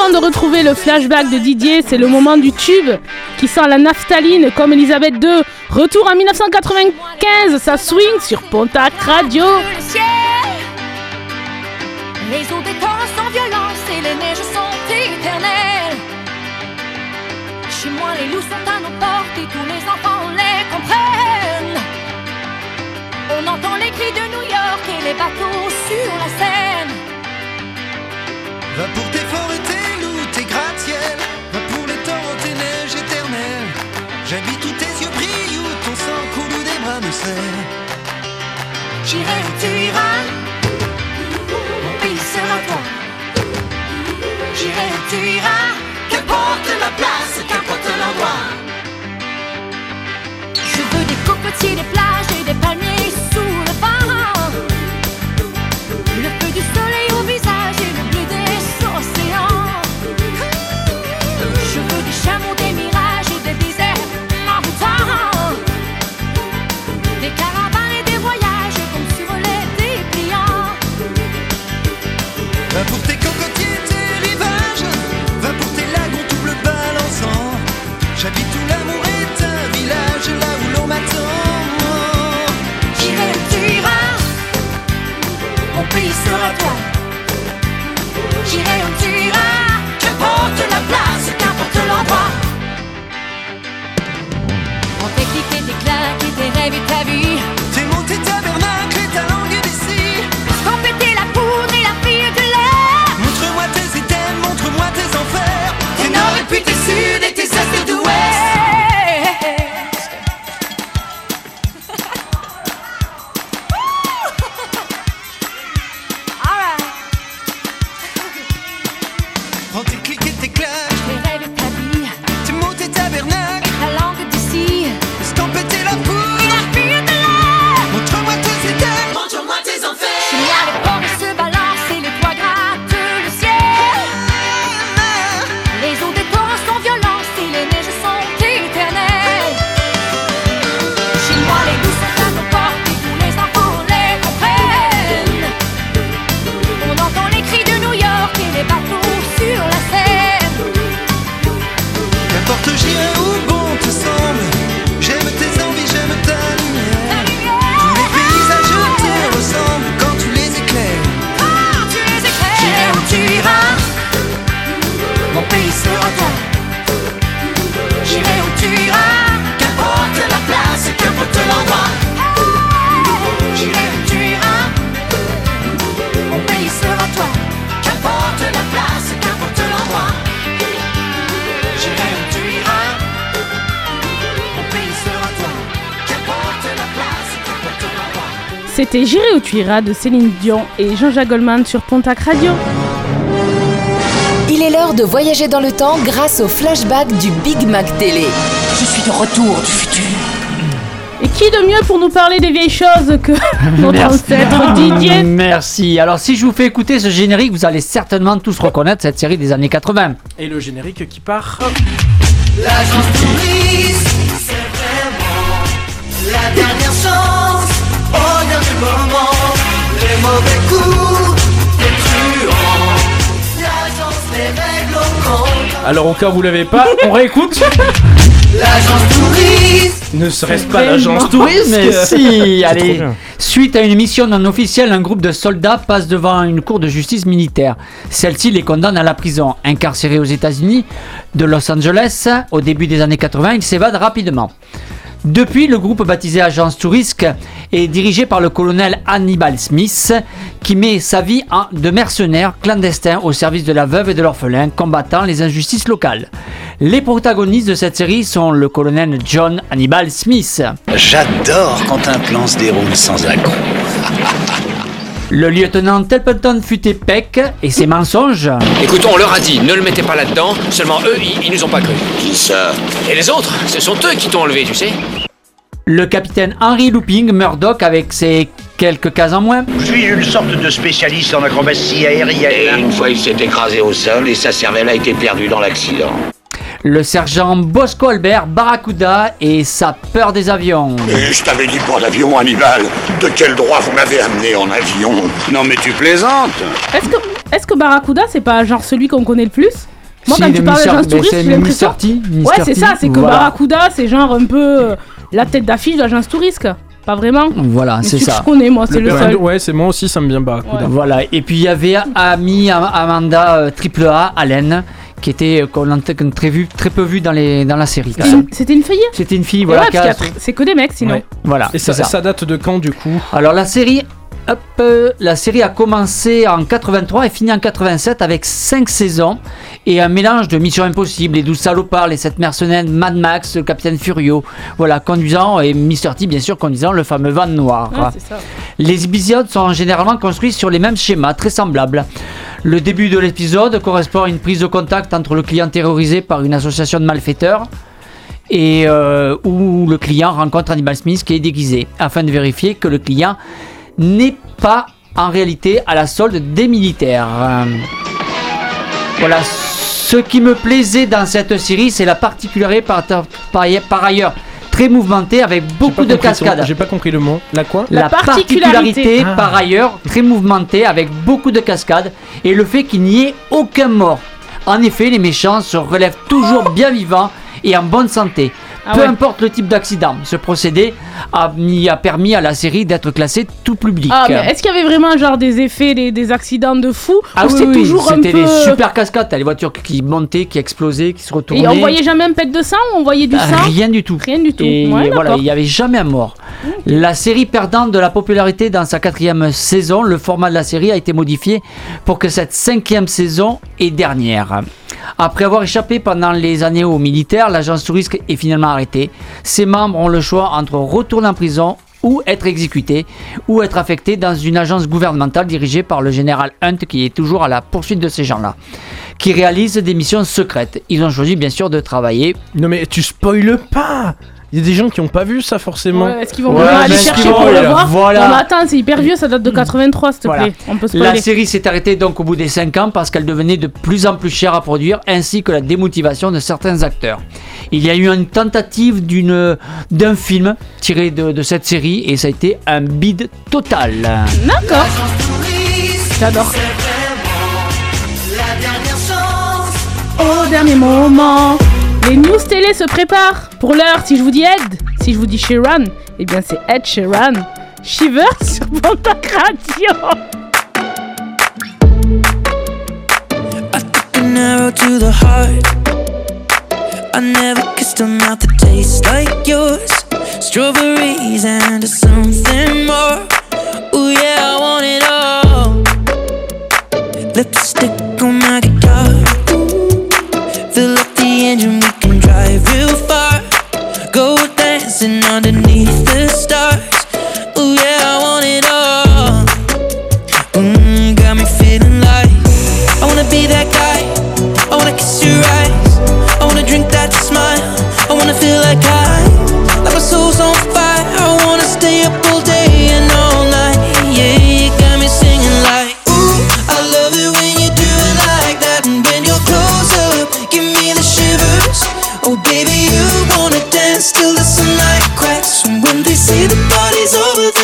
avant de retrouver le flashback de Didier, c'est le moment du tube qui sent la naphtaline comme Elisabeth II. Retour en 1995, ça swing sur Pontac Radio. Les eaux des temps sans violence et les neiges sont éternelles. Chez moi, les loups sont à nos portes et tous les enfants les comprennent. On entend les cris de New York et les bateaux sur la Seine. J'habite où tes yeux brillent, où ton sang coule, où des bras me serrent. J'irai où tu iras. Mon pays sera toi. J'irai où tu iras. Qu'importe la place, qu'importe l'endroit. Je veux des cocotiers, des plages et des palmiers sous le vent. Le feu du soleil J'irai où tu iras, je porte la place, qu'importe l'endroit. On fait cliquer tes claques tes rêves et ta vie. T'es monté tabernacle et ta langue d'ici. Compéter la poudre et la fille de l'air. Montre-moi tes items, montre-moi tes enfers. T'es noir et. C'était J'irai où tu iras de Céline Dion et Jean-Jacques Goldman sur Pontac Radio. Il est l'heure de voyager dans le temps grâce au flashback du Big Mac Télé. Je suis de retour du futur. Et qui de mieux pour nous parler des vieilles choses que [LAUGHS] notre ancêtre Didier [LAUGHS] Merci. Alors si je vous fais écouter ce générique, vous allez certainement tous reconnaître cette série des années 80. Et le générique qui part. L'agence touriste, c'est vraiment la dernière chance. Au dernier moment, les mauvais coups, fluctuants. L'agence les règle au compte. Alors au cas où vous l'avez pas, on réécoute. L'agence touriste. Ne serait-ce pas l'agence touriste Mais si, allez. Suite à une mission non officielle, un groupe de soldats passe devant une cour de justice militaire. Celle-ci les condamne à la prison. Incarcérés aux États-Unis de Los Angeles au début des années 80, ils s'évadent rapidement. Depuis, le groupe baptisé Agence Tourisque est dirigé par le colonel Hannibal Smith, qui met sa vie en- de mercenaire clandestin au service de la veuve et de l'orphelin, combattant les injustices locales. Les protagonistes de cette série sont le colonel John Hannibal Smith, J'adore quand un plan se déroule sans accroc. Le lieutenant Templeton Futé Peck et ses mensonges, Écoutons, on leur a dit, ne le mettez pas là-dedans, seulement eux, ils, ils nous ont pas cru. Qui ça? Et les autres Ce sont eux qui t'ont enlevé, tu sais le capitaine Henry Looping Murdoch avec ses quelques cases en moins, Je suis une sorte de spécialiste en acrobatie aérienne. Et une fois, il s'est écrasé au sol et sa cervelle a été perdue dans l'accident. Le sergent Bosco Albert Barracuda et sa peur des avions. Et je t'avais dit pour l'avion, Hannibal. De quel droit vous m'avez amené en avion? Non mais tu plaisantes Est-ce que, Barracuda, c'est pas genre celui qu'on connaît le plus? Moi, Si, quand le tu parles d'agence ben, touriste, c'est j'ai l'impression. Ouais, c'est ça, c'est que voilà. Barracuda, c'est genre un peu euh, la tête d'affiche de l'agence touriste. Pas vraiment. Voilà, c'est ça. je connais, moi, c'est le, Ouais, seul. Ouais, c'est moi aussi, ça me vient Barracuda. Voilà, et puis il y avait Ami Am- Amanda euh, Triple A, Allen, qui était euh, très, vu, très peu vu dans, les, dans la série. C'était une- fille? C'était une fille, voilà. ouais, c'est que des mecs sinon. Ouais, Voilà, Et c'est ça, ça. ça date de quand du coup? Alors la série, hop, euh, la série a commencé en 83 et fini en 87 avec 5 saisons et un mélange de Mission Impossible, les 12 salopards, les 7 mercenaires, Mad Max, le Capitaine Furio, voilà, conduisant et Mr. T bien sûr conduisant le fameux van noir. Ah, ça. Les épisodes sont généralement construits sur les mêmes schémas, très semblables. Le début de l'épisode correspond à une prise de contact entre le client terrorisé par une association de malfaiteurs et euh, où le client rencontre Hannibal Smith qui est déguisé afin de vérifier que le client n'est pas en réalité à la solde des militaires. Voilà, ce qui me plaisait dans cette série, c'est la particularité par, par, par ailleurs très mouvementée avec beaucoup de cascades. J'ai pas compris le mot. La quoi La, particularité, Ah. par ailleurs, très mouvementée avec beaucoup de cascades et le fait qu'il n'y ait aucun mort. En effet, les méchants se relèvent toujours bien vivants et en bonne santé. Ah Peu ouais. importe le type d'accident, ce procédé a, mis- a permis à la série d'être classée tout public. Ah, mais est-ce qu'il y avait vraiment genre des effets, des, des accidents de fou Ah oui, oui, toujours c'était peu. des super cascades. T'as les voitures qui montaient, qui explosaient, qui se retournaient. Et on voyait jamais un pet de sang ou on voyait du Ah, sang Rien du tout. Rien du tout. Et Ouais, voilà, il n'y avait jamais un mort. La série perdant de la popularité dans sa quatrième saison, le format de la série a été modifié pour que cette cinquième saison est dernière. Après avoir échappé pendant les années aux militaires, l'agence touriste est finalement arrêtée. Ses membres ont le choix entre retourner en prison ou être exécutés, ou être affectés dans une agence gouvernementale dirigée par le général Hunt qui est toujours à la poursuite de ces gens-là, qui réalise des missions secrètes. Ils ont choisi bien sûr de travailler. Non mais tu spoiles pas Il y a des gens qui ont pas vu ça forcément. Ouais, Est-ce qu'ils vont vraiment aller chercher pour le voir voilà. Non, mais attends, c'est hyper vieux, ça date de 83, s'il te Voilà. plaît. On peut La série s'est arrêtée donc au bout des 5 ans parce qu'elle devenait de plus en plus chère à produire ainsi que la démotivation de certains acteurs. Il y a eu une tentative d'une, d'un film tiré de, de cette série et ça a été un bide total. D'accord. J'adore. La dernière chance. Au dernier moment, les news télé se préparent. Pour l'heure, si je vous dis Ed, si je vous dis Sheeran, eh bien c'est Ed Sheeran. Shiver [LAUGHS] sur Pontac Radio. an arrow to the heart. I never kissed a mouth that tastes like yours. Strawberries and something more. Ooh, yeah, I want it all. Lipstick on my guitar. Dancing underneath the stars. see the party's over.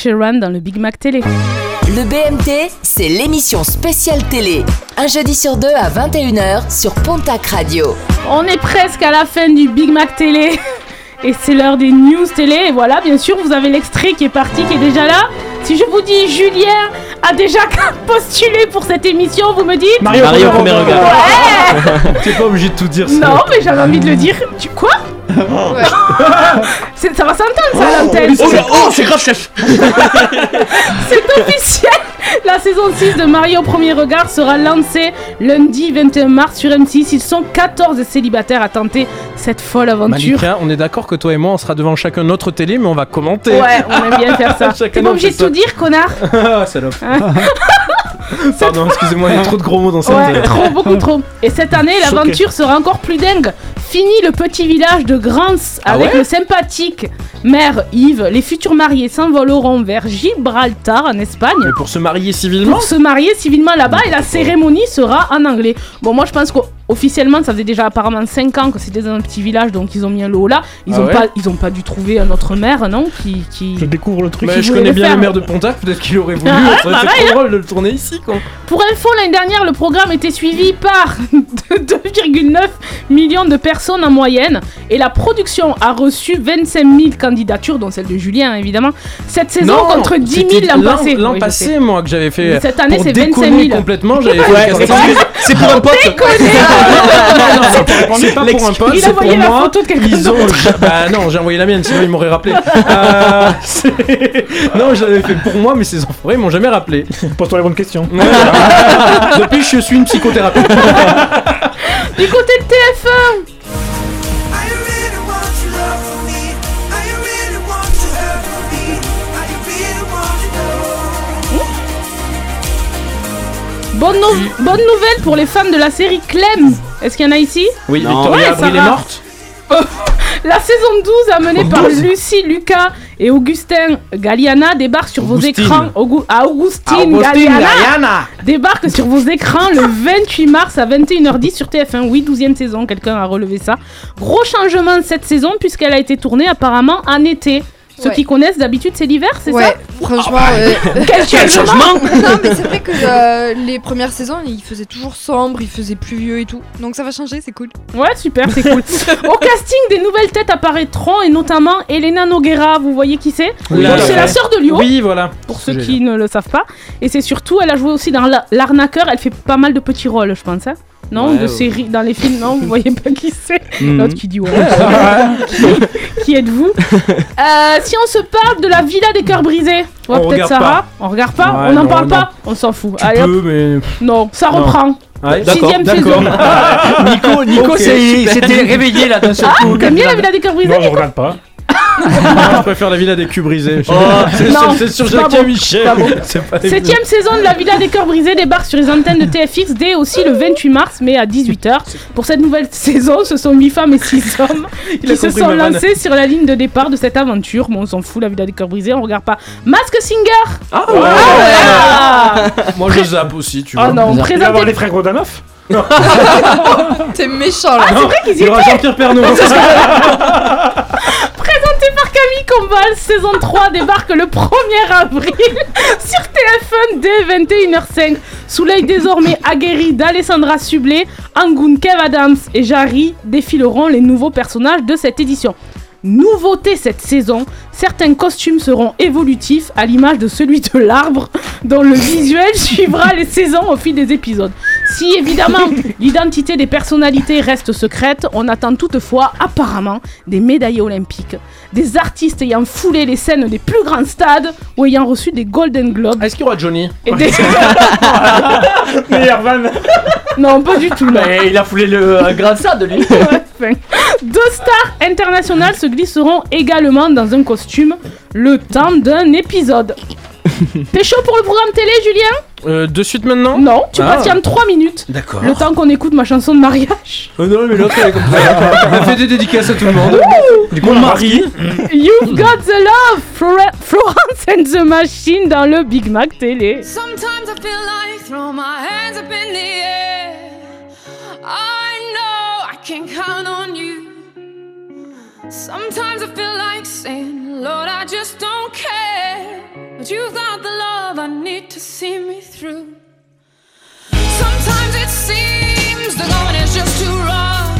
Sheeran dans le Big Mac Télé. Le BMT, c'est l'émission spéciale télé. Un jeudi sur deux à 21h sur Pontac Radio. On est presque à la fin du Big Mac Télé. [LAUGHS] Et c'est l'heure des news télé. Et voilà, bien sûr, vous avez l'extrait qui est parti, qui est déjà là. Si je vous dis Julien a déjà [LAUGHS] postulé pour cette émission, vous me dites Mario, Mario premier regard. Ouais [LAUGHS] T'es pas obligé de tout dire. ça. Non, mais j'avais envie de le dire. Tu quoi? C'est- Ça va s'entendre ça à l'antenne. Oh, là, oh, c'est grave, chef [LAUGHS] C'est officiel La saison 6 de Mario au premier regard sera lancée lundi 21 mars sur M6. Ils sont 14 célibataires à tenter cette folle aventure. Malika, on est d'accord que toi et moi, on sera devant chacun notre télé, mais on va commenter. Ouais, on aime bien faire ça. [LAUGHS] Chacun T'es pas obligé de fait ça. tout dire, connard [LAUGHS] Ah, salope. Pardon, excusez-moi, il y a trop de gros mots dans cette. Ouais, trop, beaucoup trop. Et cette année, l'aventure sera encore plus dingue. Fini le petit village de Grance Ah avec ouais le sympathique maire Yves. Les futurs mariés s'envoleront vers Gibraltar en Espagne. Mais pour se marier civilement Pour se marier civilement là-bas et la cérémonie sera en anglais. Bon, moi je pense qu'officiellement ça faisait déjà apparemment 5 ans que c'était dans un petit village donc ils ont mis un lot là. Ils, Ah ont, ouais pas, ils ont pas dû trouver un autre maire, non qui, qui... Je découvre le truc. Bah, je connais le bien faire. le maire de Pontac, peut-être qu'il aurait voulu. Ah, ça aurait été pareil, trop hein. drôle de le tourner ici, quoi. Pour info, l'année dernière, le programme était suivi par [LAUGHS] 2,9 millions de personnes en moyenne et la production a reçu 25 000 candidatures, dont celle de Julien évidemment, cette saison Non, contre 10 000 c'était l'an passé. L'an Oui, passé, moi, que j'avais fait. Mais cette année, c'est 25 déconner 000. complètement, j'avais fait Ouais, le c'est pour un pote c'est pas- pour un pote, Il a c'est pour envoyé la moi. photo de quelqu'un Ils ont. d'autre. Bah non, j'ai envoyé la mienne, sinon ils m'auraient rappelé. Euh, non, je l'avais fait pour moi, mais ces enfoirés ils m'ont jamais rappelé. Pose-toi les bonnes questions. Ouais. Depuis, je suis une psychothérapeute. Du côté de TF1, bonne, bonne nouvelle pour les fans de la série Clem. Est-ce qu'il y en a ici? Oui, Non. Victoria Ouais, Abril est morte. La saison 12, amenée par Lucie Lucas et Augustin Galliana, débarque sur vos Augustine. écrans. Augu- Augustine, Augustine Galliana, Galiana. débarque sur vos écrans le 28 mars à 21h10 sur TF1. Oui, 12e saison, quelqu'un a relevé ça. Gros changement cette saison puisqu'elle a été tournée apparemment en été. Ceux Ouais. qui connaissent d'habitude, c'est l'hiver, c'est Ouais, ça franchement. Ah, euh, [LAUGHS] Quel changement [LAUGHS] Non, mais c'est vrai que euh, les premières saisons, il faisait toujours sombre, il faisait pluvieux et tout. Donc ça va changer, c'est cool. Ouais, super, c'est cool. [LAUGHS] Au casting, des nouvelles têtes apparaîtront et notamment Elena Noguera. Vous voyez qui c'est Oui, C'est la sœur de Lio. Oui, voilà. Pour ceux qui ne le savent pas. Et c'est surtout, elle a joué aussi dans La- L'arnaqueur. Elle fait pas mal de petits rôles, je pense. hein. Non, Ouais, de ouais. séries, dans les films, non, vous [LAUGHS] voyez pas qui c'est. Mhm. L'autre qui dit ouais. [LAUGHS] qui, qui êtes-vous [LAUGHS] Euh, Si on se parle de la villa des cœurs brisés, On peut-être regarde Sarah, pas. on regarde pas, Ouais, on n'en parle non. pas, on s'en fout. Tu Allez, hop. peux, mais. Non, ça Non. reprend. Ouais, Sixième saison. Nico, Nico Ok, s'est super. s'était réveillé là d'un seul Ah, coup. t'aimes bien la villa des cœurs brisés Non, je Nico regarde pas. Moi, [LAUGHS] je préfère la villa des culs brisés. Oh, c'est non, sur- Jacques Michel. Septième saison de la Villa des Cœurs Brisés débarque sur les antennes de TFX dès aussi le 28 mars, mais à 18h. Pour cette nouvelle [LAUGHS] saison, ce sont 8 femmes et 6 [LAUGHS] hommes qui se sont lancés sur la ligne de départ de cette aventure. Bon, on s'en fout, la Villa des Cœurs Brisés, on regarde pas. Mask Singer Ah ouais. ouais Moi je zappe aussi, tu vois. Oh non, va y avoir présenté... les frères Rodanoff T'es méchant là. Ah, c'est vrai qu'ils y Il y aura étaient Jean-Pierre Pernaut. Combal, saison 3 débarque le 1er avril [LAUGHS] sur TF1 dès 21h05. Sous l'œil désormais aguerri d'Alessandra Sublet, Angun Kev Adams et Jarry défileront les nouveaux personnages de cette édition. Nouveauté cette saison, certains costumes seront évolutifs à l'image de celui de l'arbre dont le visuel suivra les saisons au fil des épisodes. Si évidemment [LAUGHS] l'identité des personnalités reste secrète, on attend toutefois apparemment des médaillés olympiques, des artistes ayant foulé les scènes des plus grands stades ou ayant reçu des Golden Globes. Est-ce qu'il y aura Johnny Et des... [LAUGHS] [LAUGHS] Non, pas du tout. non. Mais il a foulé le un grand ça de lui. Enfin, Deux stars internationales se glisseront également dans un costume le temps d'un épisode. [LAUGHS] T'es chaud pour le programme télé, Julien Euh, de suite maintenant? Non, tu Ah. patientes 3 minutes. D'accord. Le temps qu'on écoute ma chanson de mariage. [LAUGHS] Oh non, mais l'autre elle est comme ça. [LAUGHS] Elle fait des dédicaces à tout le monde. Du coup, on marie. You've got the love, Flora- Florence and the Machine dans le Big Mac télé. Sometimes I feel like throw my hands up in the air. I know I can count on you. Sometimes I feel like saying, Lord, I just don't care. But you've got the love I need to see me through. Sometimes it seems the going is just too rough.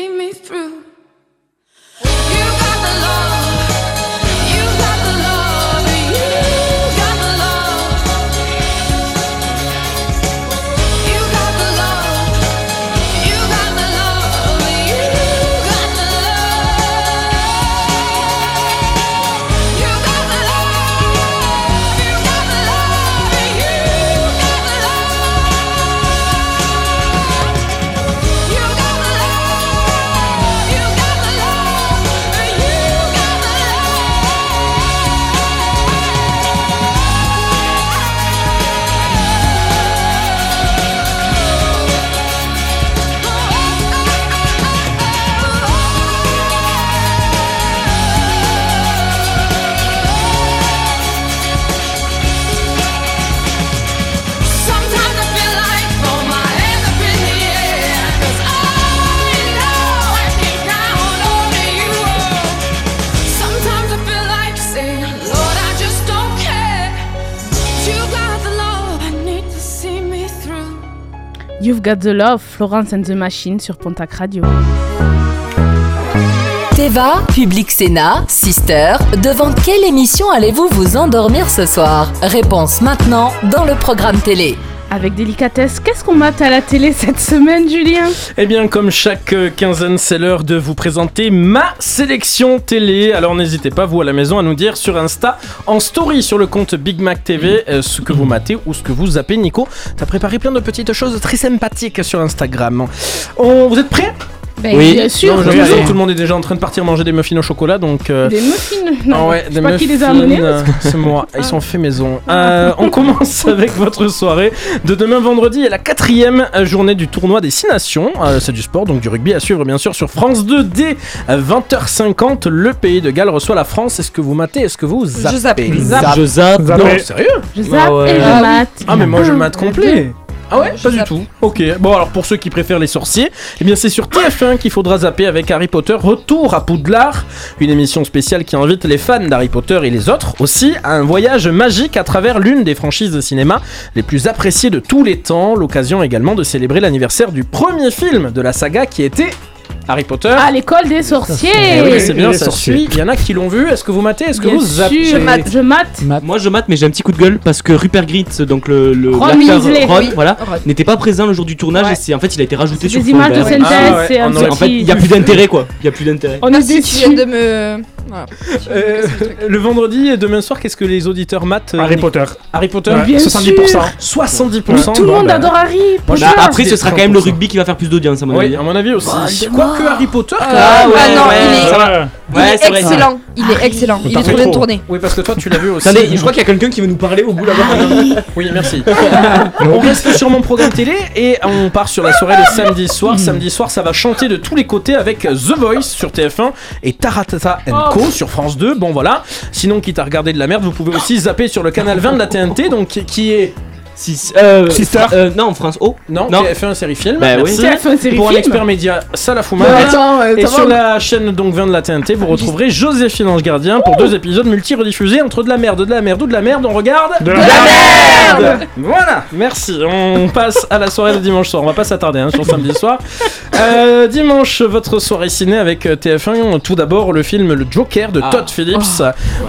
See me through. You got the love. The Love, Florence and the Machine sur Pontac Radio. Teva, Public Sénat, Sister, devant quelle émission allez-vous vous endormir ce soir? Réponse maintenant dans le programme télé. Avec délicatesse, qu'est-ce qu'on mate à la télé cette semaine, Julien? Eh bien, comme chaque euh, quinzaine, c'est l'heure de vous présenter ma sélection télé. Alors n'hésitez pas, vous à la maison, à nous dire sur Insta, en story sur le compte Big Mac TV, euh, ce que vous matez ou ce que vous zappez. Nico, t'as préparé plein de petites choses très sympathiques sur Instagram. Vous êtes prêts? Ben, Oui. bien sûr, Non, je toujours. sais, tout le monde est déjà en train de partir manger des muffins au chocolat, donc. euh, Des muffins ah Non, ouais, je des pas qui les a muffins, amenés. euh, C'est moi, ils sont faits maison. Euh, on commence [LAUGHS] avec votre soirée de demain vendredi et la quatrième journée du tournoi des Six Nations. Euh, c'est du sport, donc du rugby à suivre bien sûr sur France 2 dès 20h50. Le pays de Galles reçoit la France. Est-ce que vous matez? Est-ce que vous zappez? Zappe. Zappe. Je zappe. Non, sérieux? Je zappe Ah ouais. et je Ah mate. Ah mais moi je mate [LAUGHS] complet. Ah ouais, pas du tout. Ok. Bon alors pour ceux qui préfèrent les sorciers, eh bien c'est sur TF1 qu'il faudra zapper avec Harry Potter Retour à Poudlard, une émission spéciale qui invite les fans d'Harry Potter et les autres aussi à un voyage magique à travers l'une des franchises de cinéma les plus appréciées de tous les temps, l'occasion également de célébrer l'anniversaire du premier film de la saga qui était Harry Potter. Ah, l'école des sorciers Eh oui, c'est bien, Les ça sorciers. suit. Il y en a qui l'ont vu. Est-ce que vous matez? Est-ce que Bien vous zappez? Sûr, je mate. Je mate. Moi je mate mais j'ai un petit coup de gueule parce que Rupert Grint donc le, le Ron l'acteur Weasley, Ron, oui. voilà Ron. n'était pas présent le jour du tournage Ouais. et c'est en fait il a été rajouté sur des fond images de vert. synthèse, Ah ouais, c'est un on aurait- En fait petit- il y a plus d'intérêt quoi il y a plus d'intérêt On est Merci, tu viens déçus. de me. Voilà. Euh, le vendredi et demain soir, qu'est-ce que les auditeurs matent euh, Harry Potter. Harry Potter Ouais, Bien 70%. 70%. Tout le Bon, monde bah, adore Harry Potter. Bah, après ce sera quand même le rugby qui va faire plus d'audience à mon Oui, avis à mon avis aussi. Quoique Harry Potter. Ah, même. ouais, non, ouais, il est, ça va. il Ouais, est c'est vrai. excellent. Il est excellent. Il est trop bien tourné. Oui, parce que toi, tu l'as vu aussi. Attendez je crois qu'il y a quelqu'un qui veut nous parler au bout là-bas Oui, merci. [LAUGHS] on reste sur mon programme télé et on part sur la soirée de samedi soir. Samedi soir, ça va chanter de tous les côtés avec The Voice sur TF1 et Taratata Co sur France 2. Bon, voilà. Sinon, quitte à regarder de la merde, vous pouvez aussi zapper sur le canal 20 de la TNT, donc qui est. Six- euh, Sister. Euh, non France O Non, Non. TF1 série film. Bah oui. Merci. TF1 série Pour un film. expert média, ça la fout attends, euh, Et sur la chaîne donc 20 de la TNT, vous retrouverez Joséphine Ange Gardien pour deux épisodes multi-rediffusés entre de la merde, de la merde ou de la merde. On regarde De la merde Voilà, merci. On passe à la soirée de dimanche soir. On va pas s'attarder hein, sur samedi soir. Euh, dimanche, votre soirée ciné avec euh, TF1. Tout d'abord, le film Le Joker de Todd Phillips.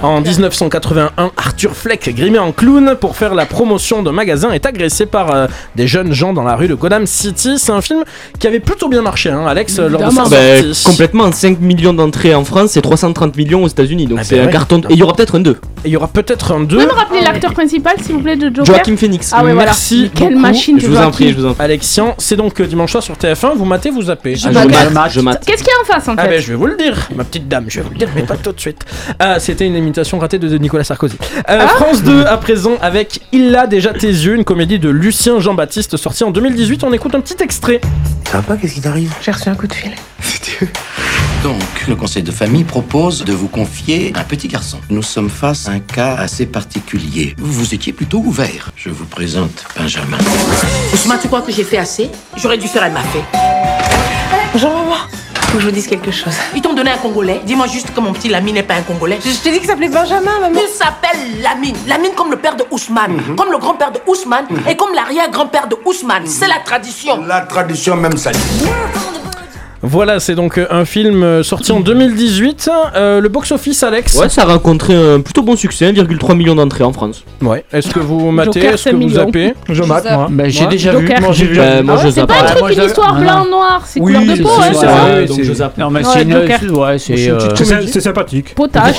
En 1981, Arthur Fleck, grimé en clown pour faire la promotion d'un magasin, est agressé par euh, des jeunes gens dans la rue de Gotham City. C'est un film qui avait plutôt bien marché, hein, Alex, euh, lors de sa Bah, sortie. complètement 5 millions d'entrées en France et 330 millions aux États-Unis donc Ah c'est bah un ouais. carton et il y aura peut-être un 2 Et il y aura peut-être un 2. Vous pouvez me rappeler l'acteur principal, s'il vous plaît, de Joker Joaquin Phoenix Ah ouais, voilà. Merci Mais Quelle machine je vous en prie je vous en prie Alexian, c'est donc euh, dimanche soir sur TF1. Vous matez, vous zappez. Je Ah, mate. je mate je mate Qu'est-ce qu'il y a en face en Ah fait ben je vais vous le dire, ma petite dame, je vais vous le dire, mais pas tout de suite. Ah, C'était une imitation ratée de Nicolas Sarkozy. Euh, Ah. France 2 à présent avec Il a déjà tes yeux, une comédie de Lucien Jean-Baptiste sortie en 2018. On écoute un petit extrait. Ça va pas Qu'est-ce qui t'arrive J'ai reçu un coup de fil. Donc, le conseil de famille propose de vous confier un petit garçon. Nous sommes face à un cas assez particulier. Vous, vous étiez plutôt ouvert. Je vous présente Benjamin. Ousmane, tu crois que j'ai fait assez? J'aurais dû faire, elle m'a fait. Bonjour maman. Faut que je vous dise quelque chose. Ils t'ont donné un Congolais. Dis-moi juste que mon petit Lamine n'est pas un Congolais. Je t'ai dit qu'il s'appelait Benjamin, maman. Il s'appelle Lamine. Lamine comme le père de Ousmane, comme le grand-père de Ousmane et comme l'arrière-grand-père de Ousmane. C'est la tradition. La tradition même ça. Voilà, c'est donc euh, un film euh, sorti en 2018. Euh, le box-office, Alex Ouais, ça a rencontré un plutôt bon succès, 1,3 million d'entrées en France. Ouais. Est-ce que vous matez Est-ce que 5 vous zappez Je mate, moi. Bah, j'ai déjà Joker. vu. Moi, j'ai vu. Bah, moi Ah je ouais, C'est zappe. pas un truc, une je- histoire blanc-noir, c'est Oui, couleur de c'est peau, hein, Ouais, donc je zappe. Non, mais Ouais, c'est une. Joker. Ouais, c'est. C'est- euh, c'est- C'est sympathique. Potage.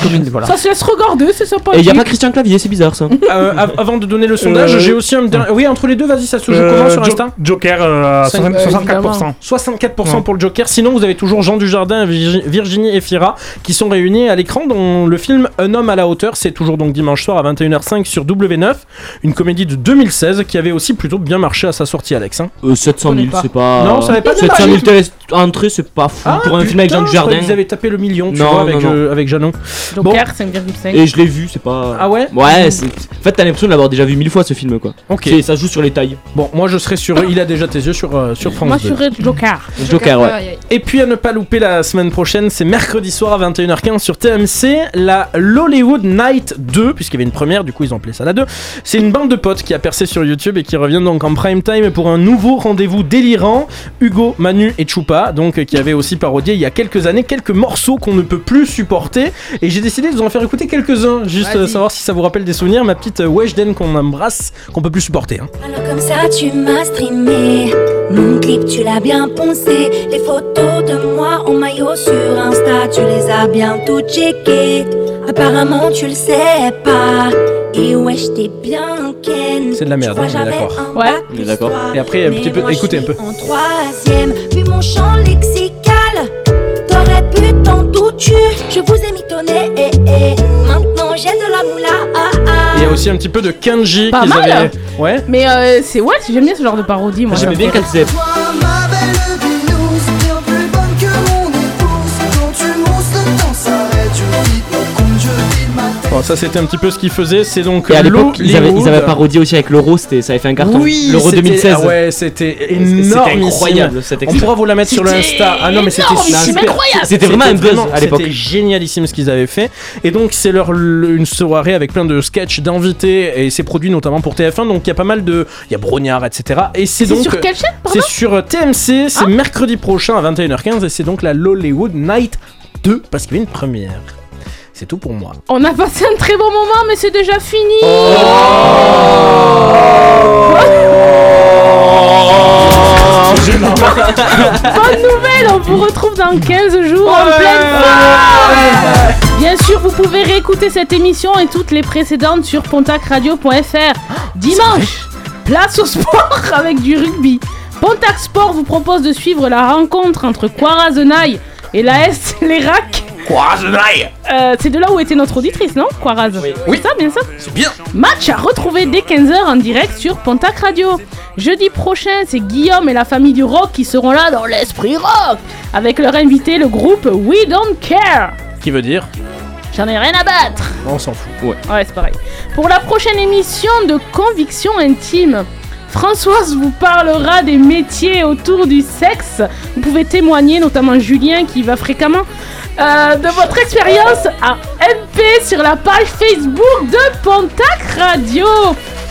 Ça se laisse regarder, c'est Et sympathique. il y a pas Christian Clavier, c'est bizarre ça. Av- Avant de donner le sondage, j'ai aussi un. Oui, entre les deux, vas-y, ça se joue comment sur Insta Joker, euh, à Cinq- 60- euh, 64%. 64% Ouais. pour le Joker. Sinon, vous avez toujours Jean Dujardin, Virgi- Virginie Efira qui sont réunis à l'écran dans le film Un homme à la hauteur. C'est toujours donc dimanche soir à 21h05 sur W9. Une comédie de 2016 qui avait aussi plutôt bien marché à sa sortie, Alex. hein. Euh, 700 000, c'est pas. Non, ça avait pas 700 000 démarré. télé- entrées, c'est pas fou pour un film avec Jean Dujardin. qu'ils avaient tapé le million, tu Non, vois, avec, non, non. euh, avec Jeannot. Joker, 5,5. Et je l'ai vu, c'est pas. Ah ouais Ouais, c'est- en fait, t'as l'impression de l'avoir déjà vu mille fois ce film quoi. Ok. Ça joue sur les tailles. Bon, moi je serai sur Il a déjà tes yeux sur, euh, sur France Moi, 2. je serais Joker. Joker, ouais. Et puis à ne pas louper la semaine prochaine, c'est mercredi soir à 21h15 sur TMC, la Lollywood Night 2, puisqu'il y avait une première, du coup ils ont appelé ça la 2. C'est une bande de potes qui a percé sur YouTube et qui revient donc en prime time pour un nouveau rendez-vous délirant. Hugo, Manu et Choupa, donc qui avaient aussi parodié il y a quelques années quelques morceaux qu'on ne peut plus supporter. Et j'ai décidé de vous en faire écouter quelques-uns, juste euh, savoir si ça vous rappelle des souvenirs. Ma petite euh, Weshden qu'on embrasse, qu'on peut plus supporter. hein. Alors comme ça tu m'as streamé Mon clip tu l'as bien poncé Les photos de moi en maillot sur Insta Tu les as bien tout checké Apparemment tu le sais pas Et ouais j'étais bien ken C'est de la merde, hein, on est j'avais d'accord. un Ouais, on est d'accord. Et après, un Mais petit peu- moi, écoutez un peu. En troisième Vu mon champ lexical T'aurais pu t'en douter Je vous ai mitonné eh, eh. Maintenant j'ai de la moula ah, ah. Il y a aussi un petit peu de Kenji Pas qu'ils mal. avaient. Ouais. Mais euh, c'est ouais, j'aime bien ce genre de parodie. Moi, J'aimais bien quand Calzep. Bon, ça c'était un petit peu ce qu'ils faisaient. C'est donc Et à l'époque, ils avaient, ils Lollywood. avaient parodié aussi avec l'euro, c'était- ça avait fait un carton. Oui, L'euro c'était- 2016. ah ouais, c'était C'était énorme. incroyable, cet On pourra vous la mettre sur le C'était Insta. Ah non, mais c'était super. incroyable. C'était vraiment un buzz à l'époque. C'était génialissime ce qu'ils avaient fait. Et donc c'est leur le- une soirée avec plein de sketchs d'invités et c'est produit notamment pour TF1. Donc il y a pas mal de, il y a Brognard, etc. Et c'est C'est donc sur quelle chaîne, C'est sur euh, TMC. C'est mercredi prochain à 21h15 et c'est donc la Lollywood Night 2 parce qu'il y a une première. C'est tout pour moi. On a passé un très bon moment, mais c'est déjà fini. Oh. Bonne nouvelle, on vous retrouve dans 15 jours en pleine forme. Bien sûr, vous pouvez réécouter cette émission et toutes les précédentes sur pontacradio.fr. Dimanche, place au sport [LAUGHS] avec du rugby. Pontac Sport vous propose de suivre la rencontre entre Quarazenaï et la S [LAUGHS] Lérac. Quarazenaï Euh, c'est de là où était notre auditrice, non Quaraz Oui. C'est ça, bien ça C'est bien. Match à retrouver dès 15h en direct sur Pontac Radio. Jeudi prochain, c'est Guillaume et la famille du rock qui seront là dans l'esprit rock. Avec leur invité, le groupe We Don't Care. Qui veut dire J'en ai rien à battre. On s'en fout. Ouais. Ouais, c'est pareil. Pour la prochaine émission de Conviction Intime, Françoise vous parlera des métiers autour du sexe. Vous pouvez témoigner, notamment Julien qui y va fréquemment, euh, de votre expérience à MP sur la page Facebook de Pontac Radio.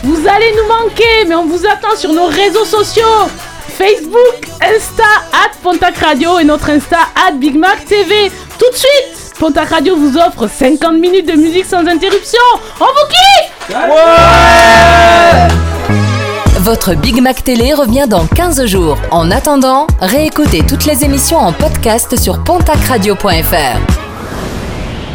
Vous allez nous manquer, mais on vous attend sur nos réseaux sociaux. Facebook, Insta, at Pontac Radio et notre Insta, at Big Mac TV. Tout de suite, Pontac Radio vous offre 50 minutes de musique sans interruption. On vous kiffe Votre Big Mac Télé revient dans 15 jours. En attendant, réécoutez toutes les émissions en podcast sur pontacradio.fr.